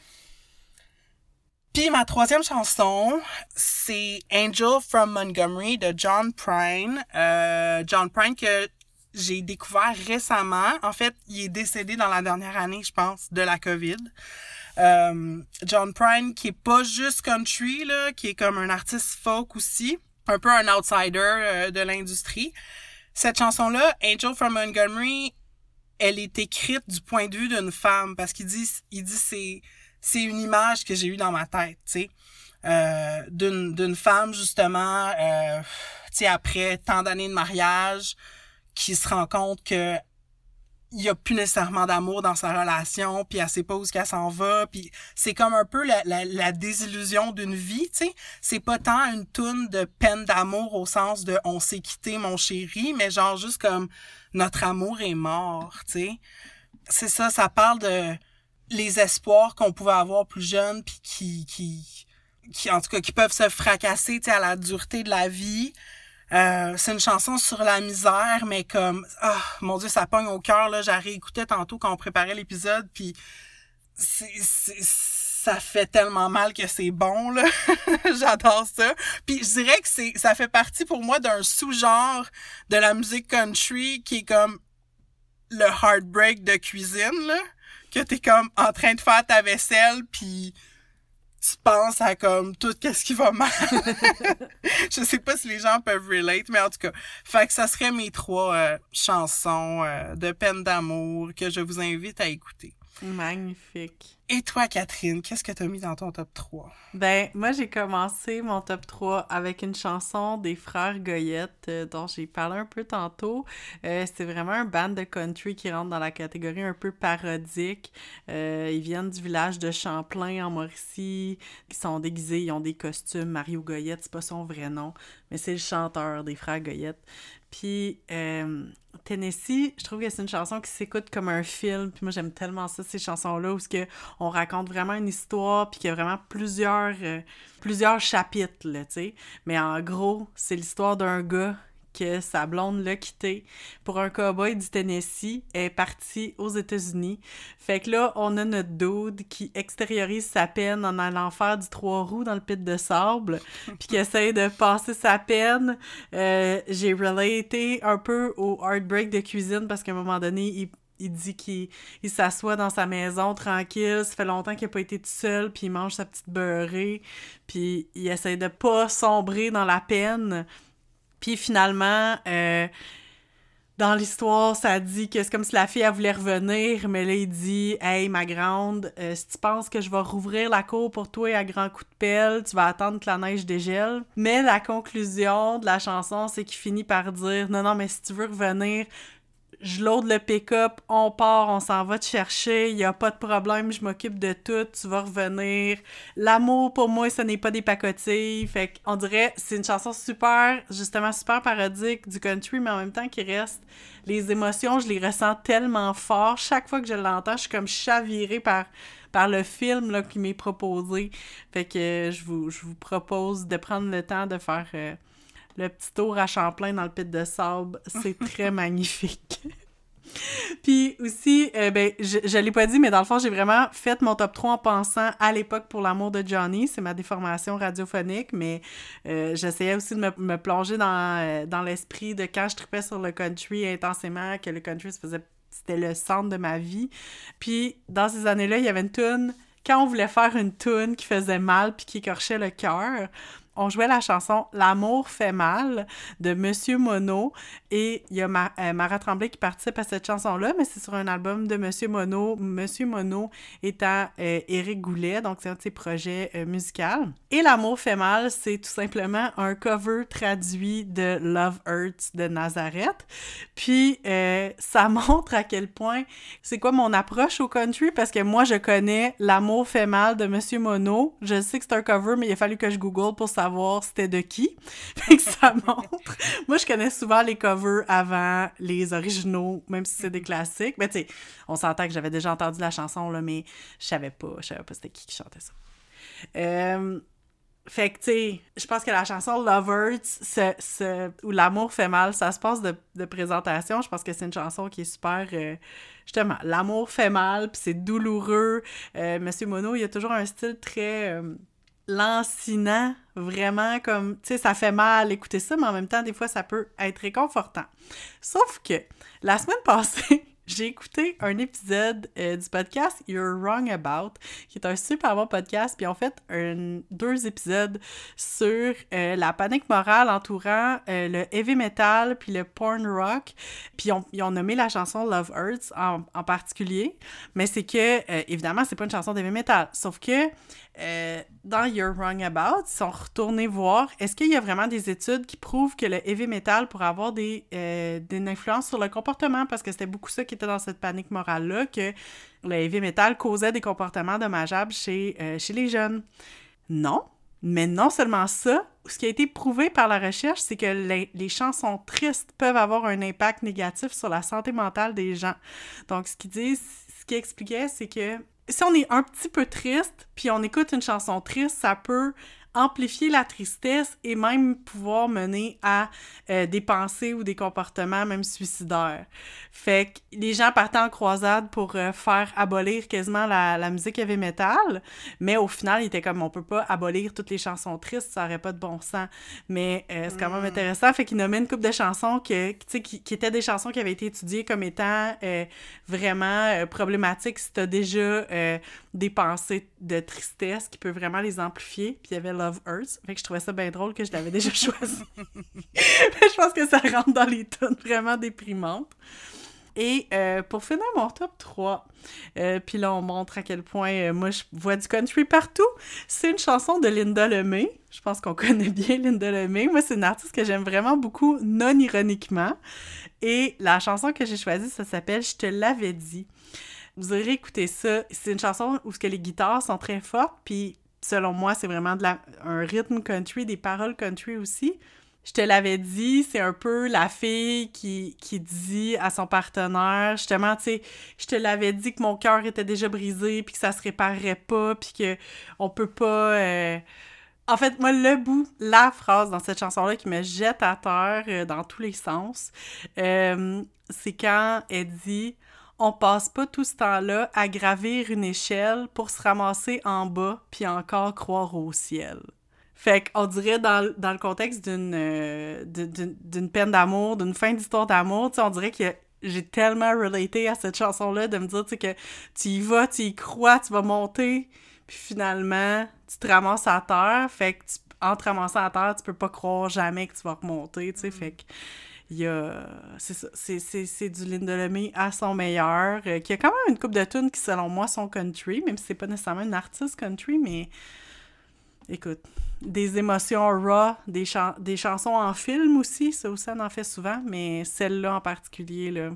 Puis ma troisième chanson, c'est Angel from Montgomery de John Prine. Euh, John Prine que j'ai découvert récemment. En fait, il est décédé dans la dernière année, je pense, de la COVID. Euh, John Prine qui est pas juste country, là, qui est comme un artiste folk aussi. Un peu un outsider euh, de l'industrie. Cette chanson-là, Angel from Montgomery, elle est écrite du point de vue d'une femme parce qu'il dit, il dit c'est c'est une image que j'ai eue dans ma tête, tu sais, euh, d'une d'une femme justement, euh, tu sais, après tant d'années de mariage, qui se rend compte que il y a plus nécessairement d'amour dans sa relation, puis elle sait pas où qu'elle s'en va, puis c'est comme un peu la, la, la désillusion d'une vie, tu sais. C'est pas tant une toune de peine d'amour au sens de on s'est quitté mon chéri, mais genre juste comme notre amour est mort, tu sais. C'est ça, ça parle de les espoirs qu'on pouvait avoir plus jeunes puis qui qui qui en tout cas qui peuvent se fracasser à la dureté de la vie. Euh, c'est une chanson sur la misère mais comme ah mon dieu ça pogne au cœur là. J'ai réécouté tantôt quand on préparait l'épisode puis c'est ça fait tellement mal que c'est bon là. [laughs] J'adore ça. Puis je dirais que c'est ça fait partie pour moi d'un sous-genre de la musique country qui est comme le heartbreak de cuisine là que t'es comme en train de faire ta vaisselle puis tu penses à comme tout qu'est-ce qui va mal. [laughs] je sais pas si les gens peuvent relate, mais en tout cas, fait que ça serait mes trois euh, chansons euh, de peine d'amour que je vous invite à écouter. Magnifique. Et toi, Catherine, qu'est-ce que t'as mis dans ton top 3? Ben, moi, j'ai commencé mon top 3 avec une chanson des frères Goyette euh, dont j'ai parlé un peu tantôt. Euh, c'est vraiment un band de country qui rentre dans la catégorie un peu parodique. Euh, ils viennent du village de Champlain en Mauricie. Ils sont déguisés, ils ont des costumes. Mario Goyette, c'est pas son vrai nom, mais c'est le chanteur des frères Goyette. Puis, euh, tu Tennessee, je trouve que c'est une chanson qui s'écoute comme un film. Puis moi, j'aime tellement ça, ces chansons-là, où que on raconte vraiment une histoire, puis qu'il y a vraiment plusieurs, euh, plusieurs chapitres, tu sais. Mais en gros, c'est l'histoire d'un gars que sa blonde l'a quitté pour un cowboy du Tennessee, est parti aux États-Unis. Fait que là, on a notre dude qui extériorise sa peine en allant faire du trois roues dans le pit de sable, [laughs] puis qui essaie de passer sa peine. Euh, j'ai relaté un peu au heartbreak de cuisine parce qu'à un moment donné, il il dit qu'il s'assoit dans sa maison tranquille, ça fait longtemps qu'il n'a pas été tout seul, puis il mange sa petite beurrée, puis il essaie de pas sombrer dans la peine. Puis finalement, euh, dans l'histoire, ça dit que c'est comme si la fille, elle voulait revenir, mais là, il dit Hey, ma grande, euh, si tu penses que je vais rouvrir la cour pour toi à grand coup de pelle, tu vas attendre que la neige dégèle. Mais la conclusion de la chanson, c'est qu'il finit par dire Non, non, mais si tu veux revenir, je load le pick-up, on part, on s'en va te chercher, il y a pas de problème, je m'occupe de tout, tu vas revenir. L'amour pour moi, ce n'est pas des pacotilles. Fait qu'on dirait c'est une chanson super justement super parodique du country mais en même temps qui reste les émotions, je les ressens tellement fort chaque fois que je l'entends, je suis comme chavirée par le film là, qui m'est proposé. Fait que je vous, je vous propose de prendre le temps de faire euh, le petit tour à Champlain dans le pit de sable, c'est [laughs] très magnifique. [laughs] Puis aussi, euh, ben, je, je l'ai pas dit, mais dans le fond, j'ai vraiment fait mon top 3 en pensant à l'époque pour l'amour de Johnny. C'est ma déformation radiophonique, mais euh, j'essayais aussi de me, plonger dans, euh, dans l'esprit de quand je tripais sur le country intensément, que le country faisait c'était le centre de ma vie. Puis dans ces années-là, il y avait une tune quand on voulait faire une tune qui faisait mal puis qui écorchait le cœur, on jouait la chanson L'amour fait mal de Monsieur Mono et il y a euh, Mara Tremblay qui participe à cette chanson-là, mais c'est sur un album de Monsieur Mono. Monsieur Mono étant euh, Éric Goulet, donc c'est un de ses projets euh, musicaux. Et L'amour fait mal, c'est tout simplement un cover traduit de Love Hurts de Nazareth. Puis ça [laughs] montre à quel point c'est quoi mon approche au country parce que moi je connais L'amour fait mal de Monsieur Mono. Je sais que c'est un cover, mais il a fallu que je google pour savoir savoir c'était de qui. [laughs] Fait que ça montre. Moi, je connais souvent les covers avant les originaux, même si c'est des classiques. Mais tu sais, on s'entend que j'avais déjà entendu la chanson, là, mais je savais pas. Je savais pas c'était qui qui chantait ça. Euh, fait que, tu sais, je pense que la chanson Lovers, où l'amour fait mal, ça se passe de, présentation. Je pense que c'est une chanson qui est super. Euh, justement, l'amour fait mal, puis c'est douloureux. Euh, Monsieur Mono, il a toujours un style très lancinant, vraiment comme, tu sais, ça fait mal écouter ça, mais en même temps, des fois, ça peut être réconfortant. Sauf que la semaine [laughs] passée, j'ai écouté un épisode euh, du podcast You're Wrong About, qui est un super bon podcast, puis en fait un, deux épisodes sur euh, la panique morale entourant euh, le heavy metal puis le porn rock, puis ils ont nommé la chanson Love Hurts en, particulier, mais c'est que, évidemment, c'est pas une chanson d'heavy metal, sauf que dans You're Wrong About, ils sont retournés voir est-ce qu'il y a vraiment des études qui prouvent que le heavy metal pourrait avoir des, des influences sur le comportement, parce que c'était beaucoup ça qui était dans cette panique morale-là, que le heavy metal causait des comportements dommageables chez, euh, chez les jeunes. Non, mais non seulement ça, ce qui a été prouvé par la recherche, c'est que les, les, chansons tristes peuvent avoir un impact négatif sur la santé mentale des gens. Donc, ce qu'ils disent, ce qu'ils expliquaient, c'est que si on est un petit peu triste, puis on écoute une chanson triste, ça peut amplifier la tristesse et même pouvoir mener à euh, des pensées ou des comportements même suicidaires. Fait que les gens partaient en croisade pour euh, faire abolir quasiment la, la, musique heavy metal, mais au final, il était comme on peut pas abolir toutes les chansons tristes, ça aurait pas de bon sens. Mais euh, c'est quand même mm. intéressant, fait qu'il nommait une couple de chansons que, qui, qui étaient des chansons qui avaient été étudiées comme étant vraiment problématiques si t'as déjà des pensées de tristesse qui peuvent vraiment les amplifier. Puis il y avait Love que je trouvais ça bien drôle que je l'avais déjà [laughs] choisi. je pense que ça rentre dans les tonnes vraiment déprimantes. Et euh, pour finir mon top 3, euh, puis là on montre à quel point euh, moi je vois du country partout, c'est une chanson de Linda Lemay. Je pense qu'on [laughs] connaît bien Linda Lemay. Moi c'est une artiste que j'aime vraiment beaucoup, non ironiquement. Et la chanson que j'ai choisie, ça s'appelle Je te l'avais dit. Vous aurez écouté ça. C'est une chanson où que les guitares sont très fortes, puis selon moi, c'est vraiment de la, un rythme country, des paroles country aussi. je te l'avais dit, c'est un peu la fille qui, qui dit à son partenaire, justement, tu sais, je te l'avais dit que mon cœur était déjà brisé, puis que ça se réparerait pas, puis que on peut pas... euh, En fait, moi, le bout, la phrase dans cette chanson-là qui me jette à terre euh, dans tous les sens, euh, c'est quand elle dit « On passe pas tout ce temps-là à gravir une échelle pour se ramasser en bas, puis encore croire au ciel. » Fait qu'on dirait dans, dans le contexte d'une euh, d'une peine d'amour, d'une fin d'histoire d'amour, on dirait que j'ai tellement relaté à cette chanson-là de me dire, que tu y vas, tu y crois, tu vas monter, puis finalement, tu te ramasses à terre, fait que tu, en te ramassant à terre, tu peux pas croire jamais que tu vas remonter, tu sais, fait que a... C'est ça, c'est- c'est du Linda à son meilleur, euh, qui a quand même une coupe de tunes qui, selon moi, sont country, même si c'est pas nécessairement une artiste country, mais... Écoute, des émotions raw, des, chan- des chansons en film aussi, ça aussi on en fait souvent, mais celle-là en particulier, là,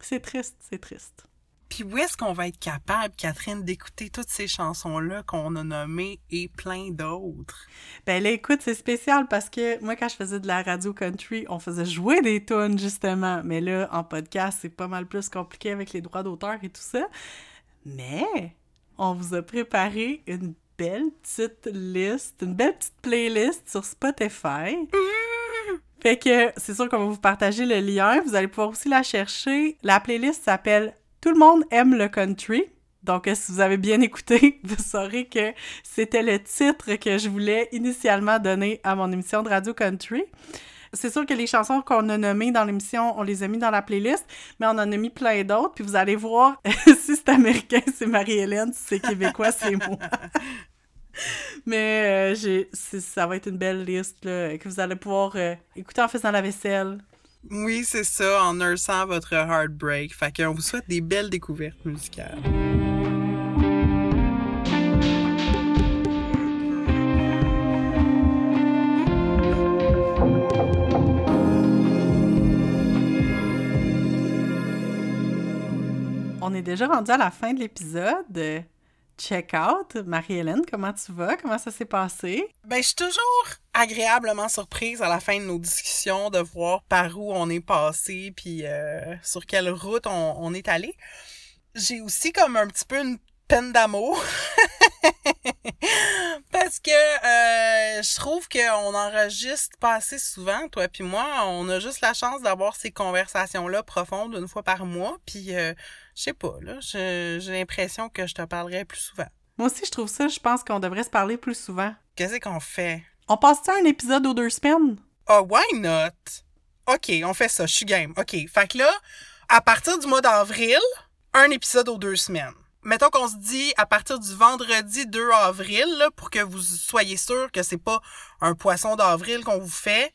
c'est triste, c'est triste. Puis où est-ce qu'on va être capable, Catherine, d'écouter toutes ces chansons-là qu'on a nommées et plein d'autres? Ben là, écoute, c'est spécial parce que moi, quand je faisais de la radio country, on faisait jouer des tunes, justement. Mais là, en podcast, c'est pas mal plus compliqué avec les droits d'auteur et tout ça. Mais on vous a préparé une belle petite liste, une belle petite playlist sur Spotify. [laughs] Fait que c'est sûr qu'on va vous partager le lien. Vous allez pouvoir aussi la chercher. La playlist s'appelle Tout le monde aime le country. Donc, si vous avez bien écouté, [laughs] vous saurez que c'était le titre que je voulais initialement donner à mon émission de radio country. C'est sûr que les chansons qu'on a nommées dans l'émission, on les a mis dans la playlist, mais on en a mis plein d'autres. Puis vous allez voir [laughs] si c'est américain, [laughs] c'est Marie-Hélène, si c'est québécois, c'est moi. Mais euh, ça va être une belle liste que vous allez pouvoir euh, écouter en faisant la vaisselle. Oui, c'est ça, en nursant votre heartbreak. Fait qu'on vous souhaite des belles découvertes musicales. On est déjà rendu à la fin de l'épisode. Check out. Marie-Hélène, comment tu vas? Comment ça s'est passé? Ben, je suis toujours agréablement surprise à la fin de nos discussions de voir par où on est passé puis euh, sur quelle route on est allé. J'ai aussi comme un petit peu une peine d'amour. [laughs] [laughs] Parce que euh, je trouve qu'on enregistre pas assez souvent, toi puis moi. On a juste la chance d'avoir ces conversations-là profondes une fois par mois. Puis, euh, je sais pas, là, j'ai l'impression que je te parlerai plus souvent. Moi aussi, je trouve ça. Je pense qu'on devrait se parler plus souvent. Qu'est-ce qu'on fait? On passe-tu un épisode aux deux semaines? Ah, why not? OK, on fait ça, je suis game. OK, fait que là, à partir du mois d'avril, un épisode aux deux semaines. Mettons qu'on se dit à partir du vendredi 2 avril, là, pour que vous soyez sûr que c'est pas un poisson d'avril qu'on vous fait,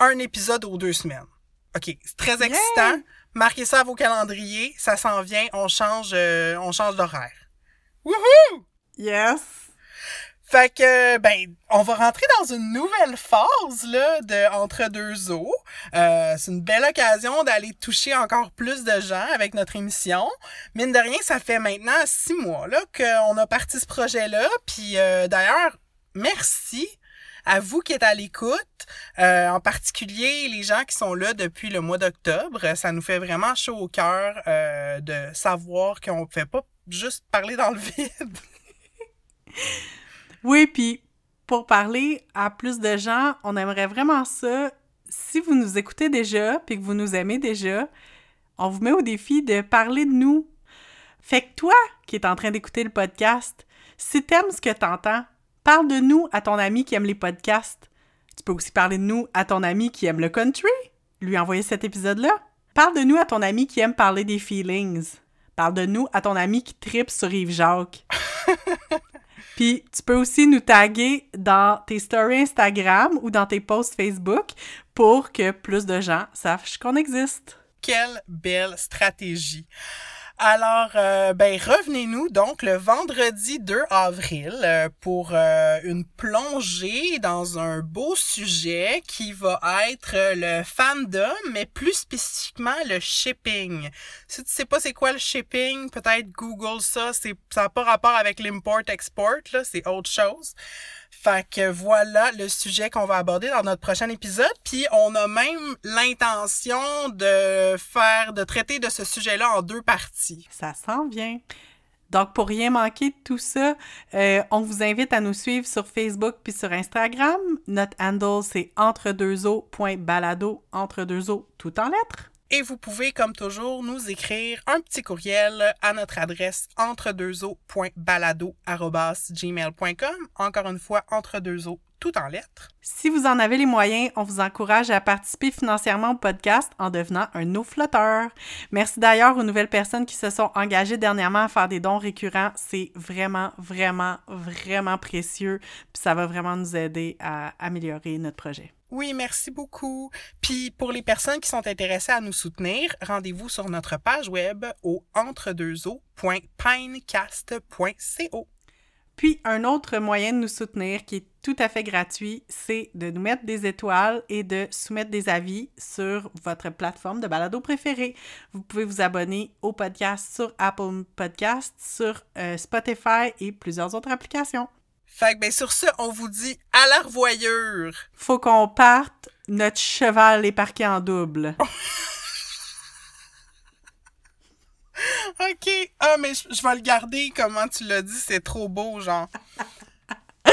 un épisode aux deux semaines. OK, c'est très excitant. Marquez ça à vos calendriers, ça s'en vient, on change, euh, on change d'horaire. Wouhou! Yes! Fait que, ben, on va rentrer dans une nouvelle phase, là, de Entre deux eaux. Euh, c'est une belle occasion d'aller toucher encore plus de gens avec notre émission. Mine de rien, ça fait maintenant six mois, là, qu'on a parti ce projet-là. Puis, euh, d'ailleurs, merci à vous qui êtes à l'écoute, euh, en particulier les gens qui sont là depuis le mois d'octobre. Ça nous fait vraiment chaud au cœur euh, de savoir qu'on ne fait pas juste parler dans le vide. [laughs] Oui, puis pour parler à plus de gens, on aimerait vraiment ça. Si vous nous écoutez déjà, puis que vous nous aimez déjà, on vous met au défi de parler de nous. Fait que toi, qui es en train d'écouter le podcast, si t'aimes ce que t'entends, parle de nous à ton ami qui aime les podcasts. Tu peux aussi parler de nous à ton ami qui aime le country, lui envoyer cet épisode-là. Parle de nous à ton ami qui aime parler des feelings. Parle de nous à ton ami qui tripe sur Yves Jacques. [laughs] Puis tu peux aussi nous taguer dans tes stories Instagram ou dans tes posts Facebook pour que plus de gens sachent qu'on existe. Quelle belle stratégie. Alors, euh, ben, revenez-nous donc le vendredi 2 avril euh, pour euh, une plongée dans un beau sujet qui va être le fandom, mais plus spécifiquement le shipping. Si tu sais pas c'est quoi le shipping, peut-être Google ça, c'est ça n'a pas rapport avec l'import-export, là, c'est autre chose. Fait que voilà le sujet qu'on va aborder dans notre prochain épisode. Puis on a même l'intention de faire, de traiter de ce sujet-là en deux parties. Ça s'en vient. Donc, pour rien manquer de tout ça, euh, on vous invite à nous suivre sur Facebook puis sur Instagram. Notre handle, c'est entre-deux-eaux.balado, entre-deux-eaux, tout en lettres. Et vous pouvez, comme toujours, nous écrire un petit courriel à notre adresse entre-deux-eaux.balado.gmail.com. Encore une fois, entre-deux-eaux, tout en lettres. Si vous en avez les moyens, on vous encourage à participer financièrement au podcast en devenant un eau flotteur. Merci d'ailleurs aux nouvelles personnes qui se sont engagées dernièrement à faire des dons récurrents. C'est vraiment, vraiment, vraiment précieux. Puis ça va vraiment nous aider à améliorer notre projet. Oui, merci beaucoup. Puis pour les personnes qui sont intéressées à nous soutenir, rendez-vous sur notre page web au entredeuxeaux.pinecast.co. Puis un autre moyen de nous soutenir qui est tout à fait gratuit, c'est de nous mettre des étoiles et de soumettre des avis sur votre plateforme de balado préférée. Vous pouvez vous abonner au podcast sur Apple Podcasts, sur euh, Spotify et plusieurs autres applications. Fait que ben sur ce, on vous dit à la revoyure. Faut qu'on parte, notre cheval est parqué en double. [laughs] OK. Ah, mais je, je vais le garder comment tu l'as dit. C'est trop beau, genre. [laughs]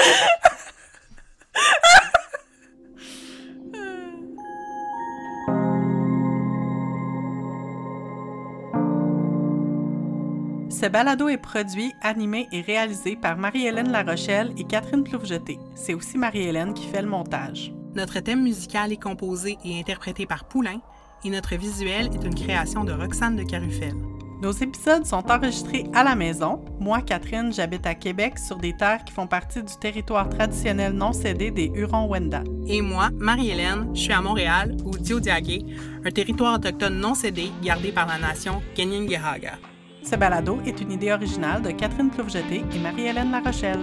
Ce balado est produit, animé et réalisé par Marie-Hélène Larochelle et Catherine Ploufjeté. C'est aussi Marie-Hélène qui fait le montage. Notre thème musical est composé et interprété par Poulain et notre visuel est une création de Roxane de Carufel. Nos épisodes sont enregistrés à la maison. Moi, Catherine, j'habite à Québec sur des terres qui font partie du territoire traditionnel non cédé des Hurons-Wendat. Et moi, Marie-Hélène, je suis à Montréal, au Diodiagué, un territoire autochtone non cédé gardé par la nation Keningehaga. Ce balado est une idée originale de Catherine Ploufjeté et Marie-Hélène Larochelle.